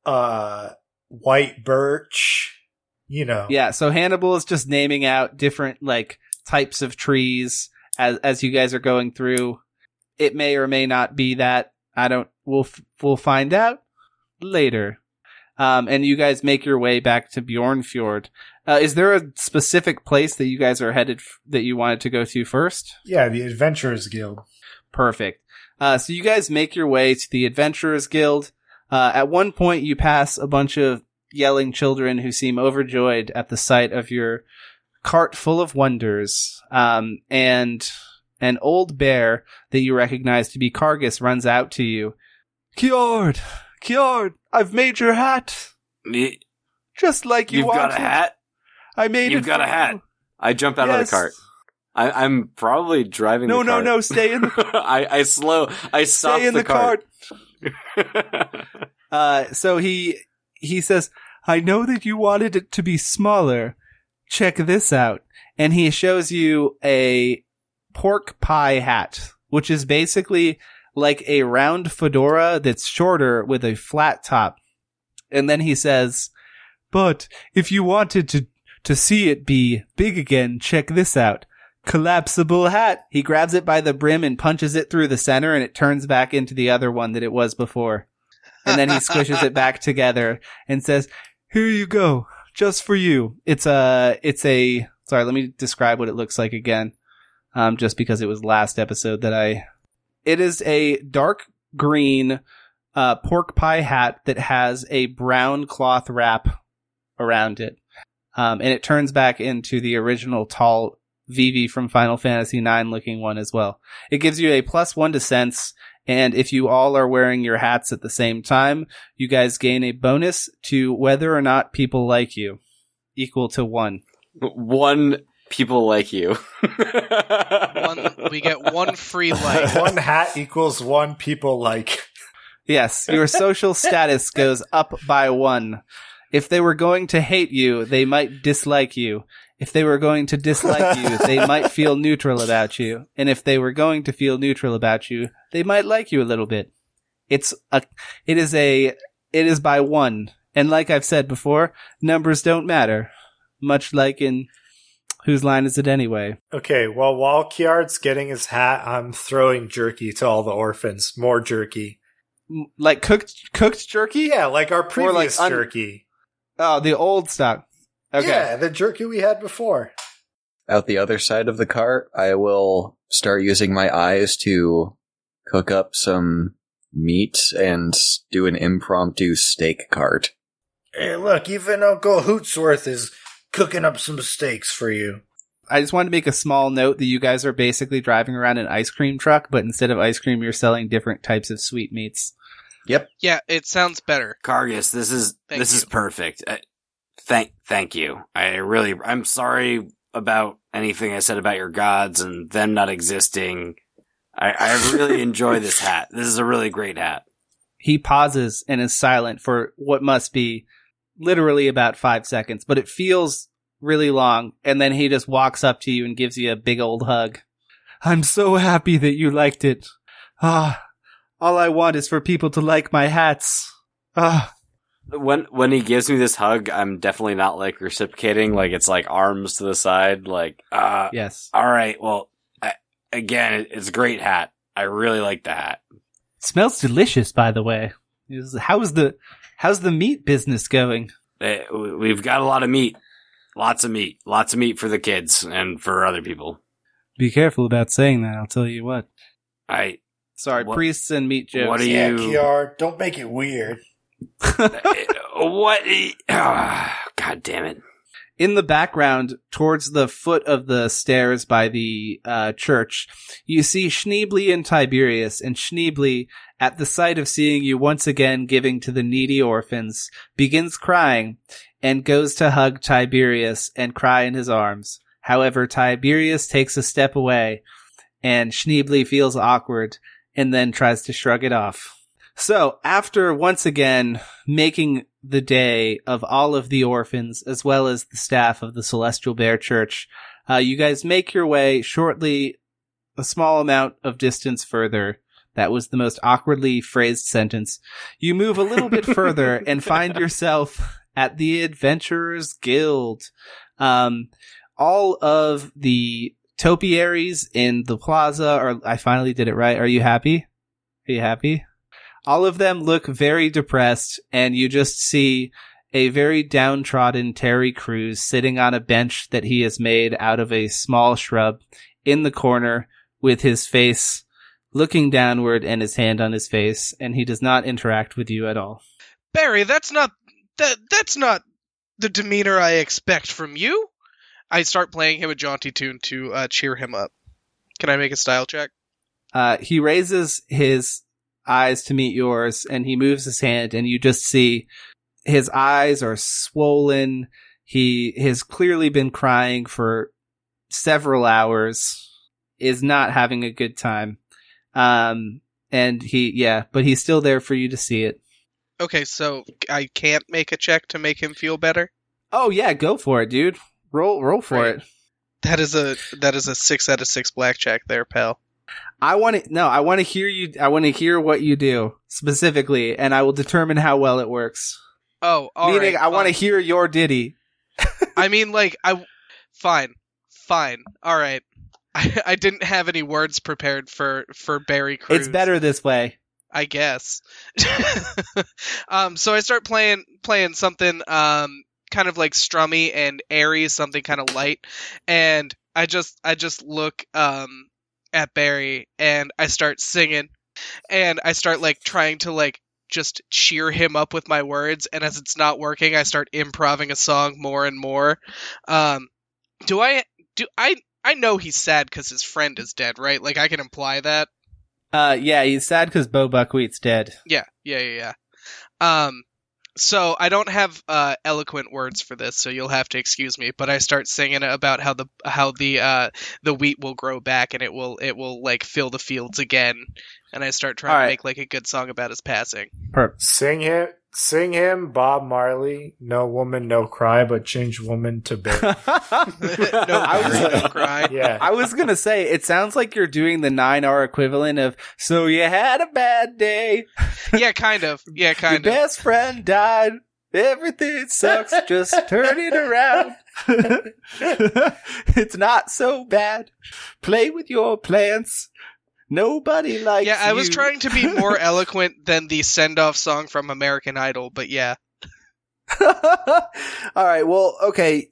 uh white birch, you know. Yeah, so Hannibal is just naming out different like types of trees as as you guys are going through. It may or may not be that. I don't. We'll f- we'll find out later. Um, and you guys make your way back to Bjornfjord. Uh, is there a specific place that you guys are headed f- that you wanted to go to first? Yeah, the Adventurers Guild. Perfect. Uh, so you guys make your way to the Adventurers Guild. Uh, at one point, you pass a bunch of yelling children who seem overjoyed at the sight of your cart full of wonders. Um, and an old bear that you recognize to be Cargus runs out to you. Kiard! Kiard! I've made your hat! Y- Just like you want. You've got wanted. a hat? I made it. You've it got a hat. you. I jump out of the cart. I, I'm probably driving No, no, cart. no, stay in the, I, I slow, I stop stay in the, the cart. cart. Uh, so he he says, "I know that you wanted it to be smaller. Check this out." And he shows you a pork pie hat, which is basically like a round fedora that's shorter with a flat top. And then he says, "But if you wanted to to see it be big again, check this out." Collapsible hat. He grabs it by the brim and punches it through the center and it turns back into the other one that it was before and then he squishes it back together and says, "Here you go, just for you." It's a, it's a. Sorry, let me describe what it looks like again. Um, just because it was last episode that I. It is a dark green, uh, pork pie hat that has a brown cloth wrap around it, um, and it turns back into the original tall Vivi from Final Fantasy IX looking one as well. It gives you a plus one to sense and if you all are wearing your hats at the same time, you guys gain a bonus to whether or not people like you, equal to one. One people like you. One, we get one free life. one hat equals one people like. Yes, your social status goes up by one. If they were going to hate you, they might dislike you. If they were going to dislike you, they might feel neutral about you. And if they were going to feel neutral about you, they might like you a little bit. It's a, it is a, it is by one. And like I've said before, numbers don't matter. Much like in whose line is it anyway? Okay, well, while Kiard's getting his hat, I'm throwing jerky to all the orphans. More jerky. Like cooked, cooked jerky? Yeah, like our like previous un- jerky. Oh, the old stock. Okay. Yeah, the jerky we had before. Out the other side of the cart, I will start using my eyes to cook up some meat and do an impromptu steak cart. Hey, look, even Uncle Hootsworth is cooking up some steaks for you. I just wanted to make a small note that you guys are basically driving around an ice cream truck, but instead of ice cream, you're selling different types of sweetmeats. Yep. Yeah, it sounds better. Cargus, this is Thank this is perfect. I, thank thank you. I really I'm sorry about anything I said about your gods and them not existing. I, I really enjoy this hat. This is a really great hat. He pauses and is silent for what must be literally about five seconds, but it feels really long. And then he just walks up to you and gives you a big old hug. I'm so happy that you liked it. Ah, all I want is for people to like my hats. Ah, When when he gives me this hug, I'm definitely not like reciprocating. Like it's like arms to the side. Like uh, yes. all right. Well, I, again, it, it's a great hat. I really like the hat. smells delicious, by the way. Is- How's the, how's the meat business going? Eh, We've got a lot of meat. Lots of meat. Lots of meat for the kids and for other people. Be careful about saying that. I'll tell you what. I Sorry, What- priests and meat jokes. what do Yeah, you Kiard, don't make it weird. Eh, what? ah, God damn it! In the background, towards the foot of the stairs by the uh, church, you see Schneebly and Tiberius, and Schneebly, at the sight of seeing you once again giving to the needy orphans, begins crying and goes to hug Tiberius and cry in his arms. However, Tiberius takes a step away, and Schneebly feels awkward and then tries to shrug it off. So, after once again making the day of all of the orphans as well as the staff of the Celestial Bear Church, uh, you guys make your way shortly a small amount of distance further. That was the most awkwardly phrased sentence. You move a little bit further and find yourself at the Adventurers Guild. Um, all of the topiaries in the plaza are, I finally did it right. Are you happy? Are you happy? All of them look very depressed, and you just see a very downtrodden Terry Crews sitting on a bench that he has made out of a small shrub in the corner with his face looking downward and his hand on his face, and he does not interact with you at all. Barry, that's not that that's not the demeanor I expect from you. I start playing him a jaunty tune to uh, cheer him up. Can I make a style check? Uh, he raises his eyes to meet yours and he moves his hand and you just see his eyes are swollen. He has clearly been crying for several hours, is not having a good time. Um, and he, yeah, but he's still there for you to see it. Okay, so I can't make a check to make him feel better. Oh yeah, go for it, dude. Roll, roll for Right. it. That is a that is a six out of six blackjack there, pal. I want to, no, I want to hear you, I want to hear what you do specifically, and I will determine how well it works. Oh, all Meaning, right, I want to hear your ditty. I mean, like I, fine, fine, all right. I, I didn't have any words prepared for for Barry Cruz. It's better this way. I guess. um, so I start playing playing something um kind of like strummy and airy, something kind of light, and I just I just look um at Barry and I start singing, and I start like trying to like just cheer him up with my words, and as it's not working, I start improving a song more and more. Um, do I do I I know he's sad because his friend is dead, right? Like I can imply that. Uh, yeah, he's sad because Bo Buckwheat's dead. Yeah, yeah, yeah, yeah. Um, so I don't have uh, eloquent words for this, so you'll have to excuse me. But I start singing about how the how the uh, the wheat will grow back and it will it will like fill the fields again. And I start trying All to make like a good song about his passing. Perp. Sing him, sing him, Bob Marley. No woman, no cry, but change woman to bear. no, I was- Barry, no cry. yeah, I was gonna say, it sounds like you're doing the nine hour equivalent of, so you had a bad day, Yeah, kind of. Yeah, your kind of. best friend died, everything sucks, just turn it around. it's not so bad. Play with your plants. Nobody likes Yeah, I was trying to be more eloquent than the send off song from American Idol, but yeah. All right. Well, okay.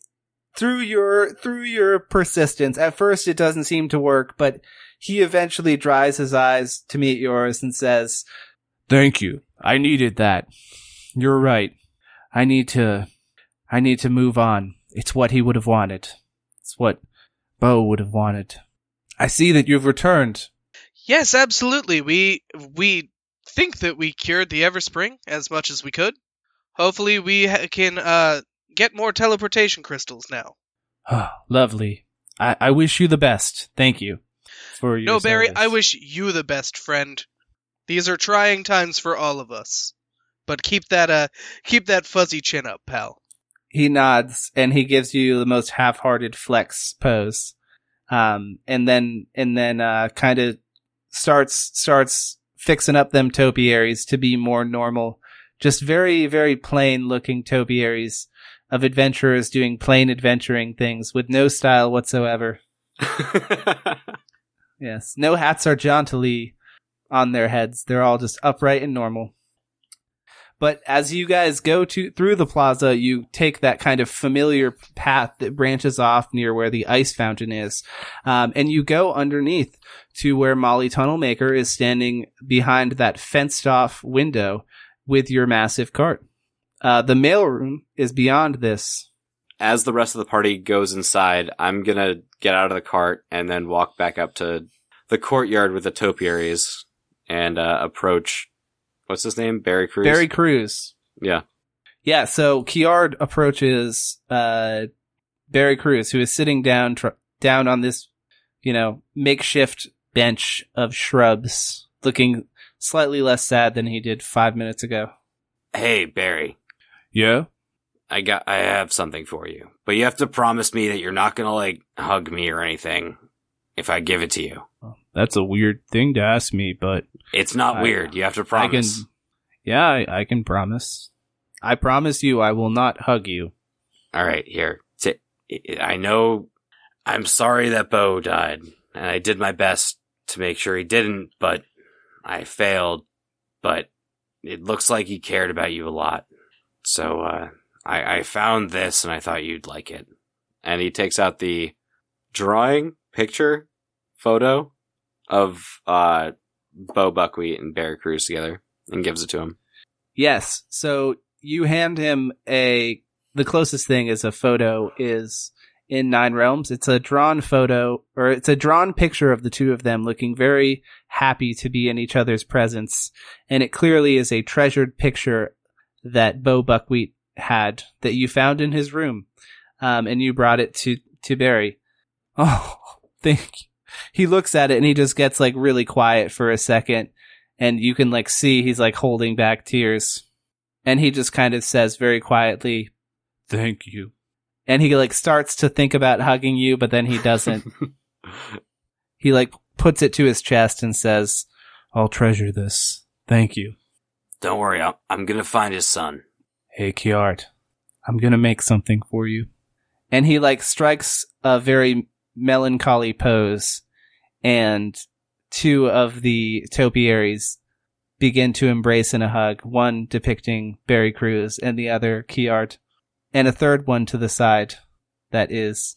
Through your through your persistence, at first it doesn't seem to work, but he eventually dries his eyes to meet yours and says, "Thank you. I needed that. You're right. I need to I need to move on. It's what he would have wanted. It's what Bo would have wanted. I see that you've returned. Yes, absolutely. We we think that we cured the Everspring as much as we could. Hopefully, we ha- can uh, get more teleportation crystals now. Oh, lovely. I, I wish you the best. Thank you for your no, Barry, service. I wish you the best, friend. These are trying times for all of us. But keep that uh keep that fuzzy chin up, pal. he nods and he gives you the most half-hearted flex pose um and then and then uh kind of starts starts fixing up them topiaries to be more normal. Just very very plain looking topiaries of adventurers doing plain adventuring things with no style whatsoever. Yes. No hats are jauntily on their heads. They're all just upright and normal. But as you guys go to through the plaza, you take that kind of familiar path that branches off near where the ice fountain is, um, and you go underneath to where Molly Tunnelmaker is standing behind that fenced-off window with your massive cart. Uh, the mailroom is beyond this as the rest of the party goes inside, I'm gonna get out of the cart and then walk back up to the courtyard with the topiaries and uh, approach. What's his name? Barry Cruz. Barry Cruz. Yeah. Yeah, so Kiard approaches uh, Barry Cruz, who is sitting down tr- down on this, you know, makeshift bench of shrubs, looking slightly less sad than he did five minutes ago. Hey, Barry. Yeah. I got. I have something for you, but you have to promise me that you're not gonna like hug me or anything if I give it to you. That's a weird thing to ask me, but It's not I- weird. You have to promise. I promise. can. Yeah, I, I can promise. I promise you, I will not hug you. All right, here. T- I know. I'm sorry that Bo died, and I did my best to make sure he didn't, but I failed. But it looks like he cared about you a lot. So uh, I, I found this, and I thought you'd like it. And he takes out the drawing picture photo of uh, Bo Buckwheat and Barry Cruz together, and gives it to him. Yes. So you hand him a. The closest thing is a photo is in Nine Realms. It's a drawn photo, or it's a drawn picture of the two of them looking very happy to be in each other's presence, and it clearly is a treasured picture that Bo Buckwheat had that you found in his room, um, and you brought it to to Barry. Oh, thank you. He looks at it and he just gets like really quiet for a second and you can like see he's like holding back tears and he just kind of says very quietly thank you and he like starts to think about hugging you but then he doesn't. He like puts it to his chest and says i'll treasure this. Thank you. Don't worry, I'm, I'm gonna find his son. hey kiard i'm gonna make something for you. And he like strikes a very melancholy pose and two of the topiaries begin to embrace in a hug, one depicting Barry Cruz and the other Kiard, and a third one to the side that is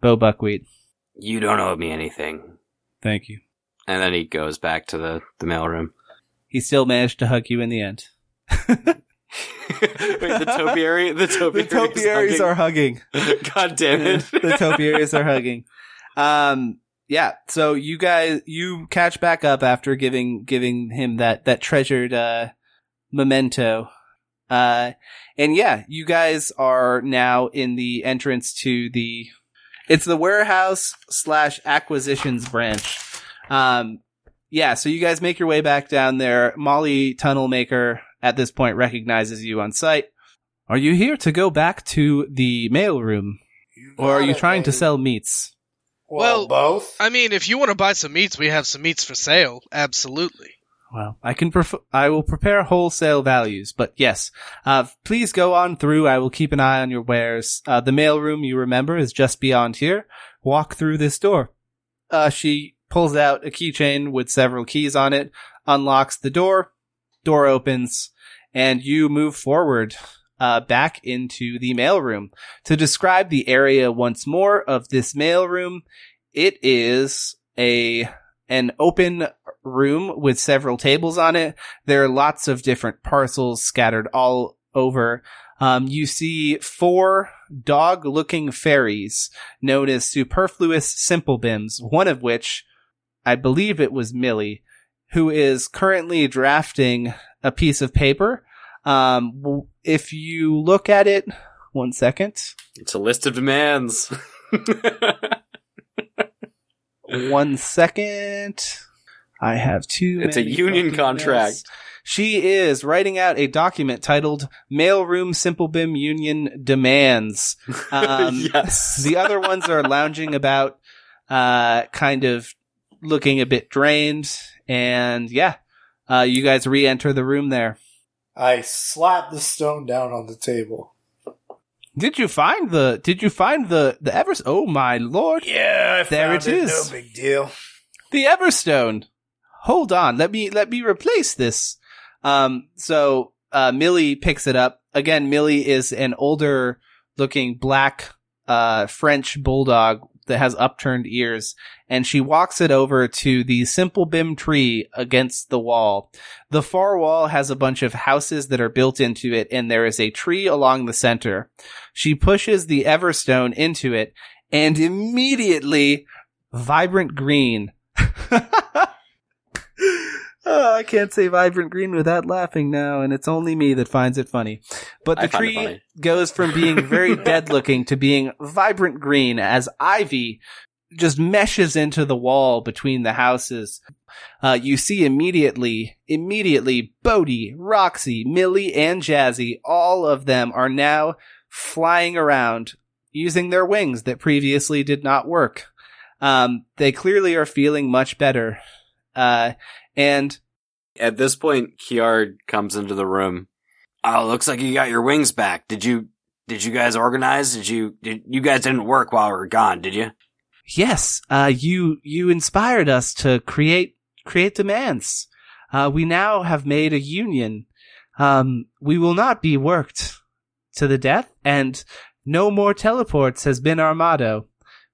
Bo Buckwheat. You don't owe me anything. Thank you. And then he goes back to the, the mailroom. He still managed to hug you in the end. Wait, the topiary? The topiaries, are hugging. God damn it. the topiaries are hugging. Um, yeah. So you guys, you catch back up after giving giving him that that treasured uh, memento. Uh, and yeah, you guys are now in the entrance to the. It's the warehouse slash acquisitions branch. Um, yeah. So you guys make your way back down there. Molly Tunnelmaker at this point recognizes you on site. Are you here to go back to the mailroom? Or are you trying to sell meats? Well, Well, both. I mean, if you want to buy some meats, we have some meats for sale. Absolutely. Well, I can pref- I will prepare wholesale values, but yes, uh, please go on through. I will keep an eye on your wares. Uh, the mailroom, you remember, is just beyond here. Walk through this door. Uh, she pulls out a keychain with several keys on it, unlocks the door, door opens, and you move forward, uh, back into the mailroom. To describe the area once more of this mailroom, it is a, an open room with several tables on it. There are lots of different parcels scattered all over. Um, you see four dog looking fairies known as superfluous simple bims, one of which I believe it was Millie, who is currently drafting a piece of paper. Um, if you look at it, one second, It's a list of demands. one second. I have two. It's a union contract. notes. She is writing out a document titled "Mailroom Simple Bim Union Demands." Um, yes. The other ones are lounging about, uh, kind of looking a bit drained, and yeah, uh, you guys re-enter the room there. I slapped the stone down on the table. Did you find the? Did you find the the Evers? Oh my lord! Yeah, I There found it it. is. No big deal. The Everstone. Hold on. Let me let me replace this. Um so uh Millie picks it up. Again, Millie is an older looking black uh French bulldog that has upturned ears, and she walks it over to the simple bim tree against the wall. The far wall has a bunch of houses that are built into it, and there is a tree along the center. She pushes the Everstone into it, and immediately vibrant green. Oh, I can't say vibrant green without laughing now, and it's only me that finds it funny. But the I find it tree goes from being very dead looking to being vibrant green as ivy just meshes into the wall between the houses. Uh, you see immediately, immediately, Bodie, Roxy, Millie, and Jazzy, all of them are now flying around using their wings that previously did not work. Um, they clearly are feeling much better. Uh, and At this point, Kiard comes into the room. Oh, looks like you got your wings back. Did you? Did you guys organize? Did you? Did you guys didn't work while we were gone? Did you? yes, uh, you, you inspired us to create, create demands. Uh, we now have made a union. Um, we will not be worked to the death and no more teleports has been our motto.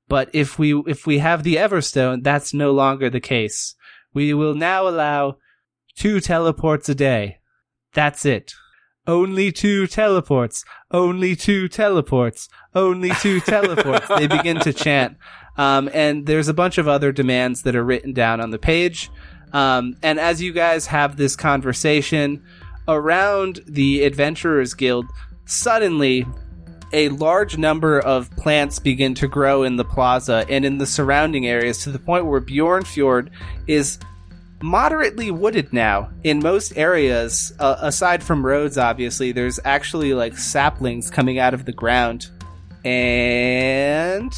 But if we, if we have the Everstone, that's no longer the case. We will now allow two teleports a day. That's it. Only two teleports. Only two teleports. Only two teleports. they begin to chant. Um, and there's a bunch of other demands that are written down on the page. Um, and as you guys have this conversation around the Adventurers Guild, suddenly a large number of plants begin to grow in the plaza and in the surrounding areas to the point where Bjornfjord is moderately wooded now. In most areas uh, aside from roads obviously there's actually like saplings coming out of the ground. And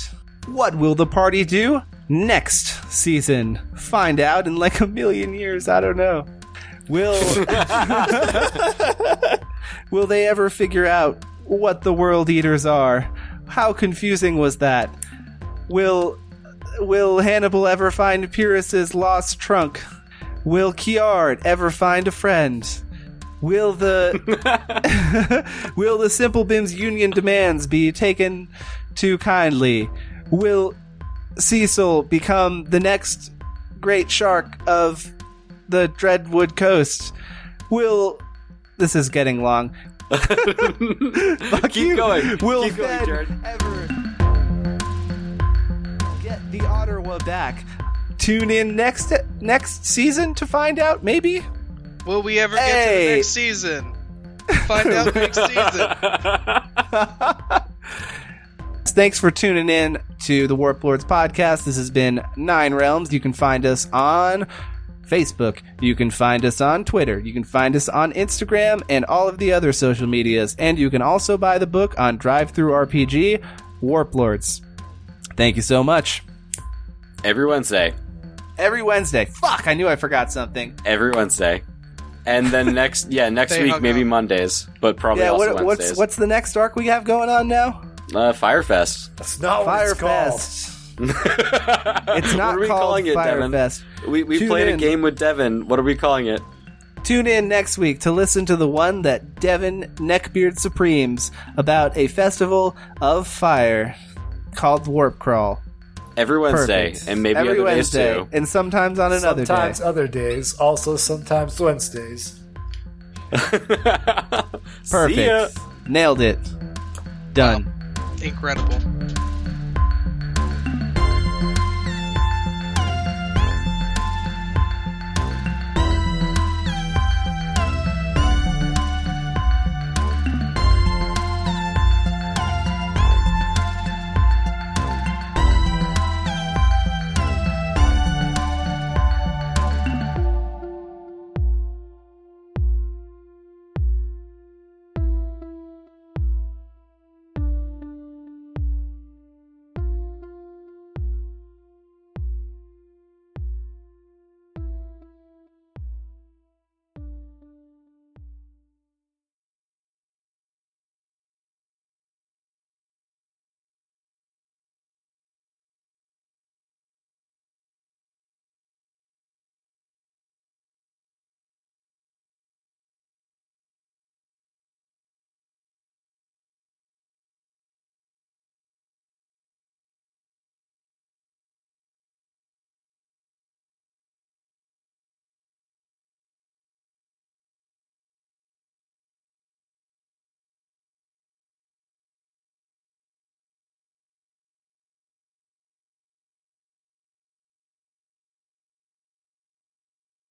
what will the party do next season? Find out in like a million years. I don't know. Will will they ever figure out what the world eaters are how confusing was that will will hannibal ever find pyrrhus's lost trunk Will Kiard ever find a friend? Will the Will the Simple Bim's union demands be taken too kindly? Will Cecil become the next great shark of the Dreadwood coast? Will this is getting long. Fuck Keep you. going. Will Keep going, Fed Jared. ever get the Ottawa back? Tune in next next season to find out. Maybe. Will we ever get to Hey. the next season? Find out next season. Thanks for tuning in to the Warp Lords podcast. This has been Nine Realms. You can find us on Facebook. You can find us on Twitter. You can find us on Instagram and all of the other social medias. And you can also buy the book on DriveThruRPG, Warp Lords. Thank you so much. Every Wednesday. Every Wednesday. Fuck, I knew I forgot something. Every Wednesday. And then next, yeah, next week maybe up. Mondays, but probably yeah, also what, what's Wednesdays. what's the next arc we have going on now? uh, Firefest? That's not what it's called. Firefest. It's not what are we called calling it, Devin? Firefest. We we played in. a game with Devin. What are we calling it? Tune in next week to listen to the one that Devin Neckbeard Supremes about a festival of fire called Warp Crawl. Every Wednesday, Perfect. and maybe Every other Wednesday, days too. and sometimes on another sometimes day. other days, also sometimes Wednesdays. Perfect. See ya. Nailed it. Done. Incredible.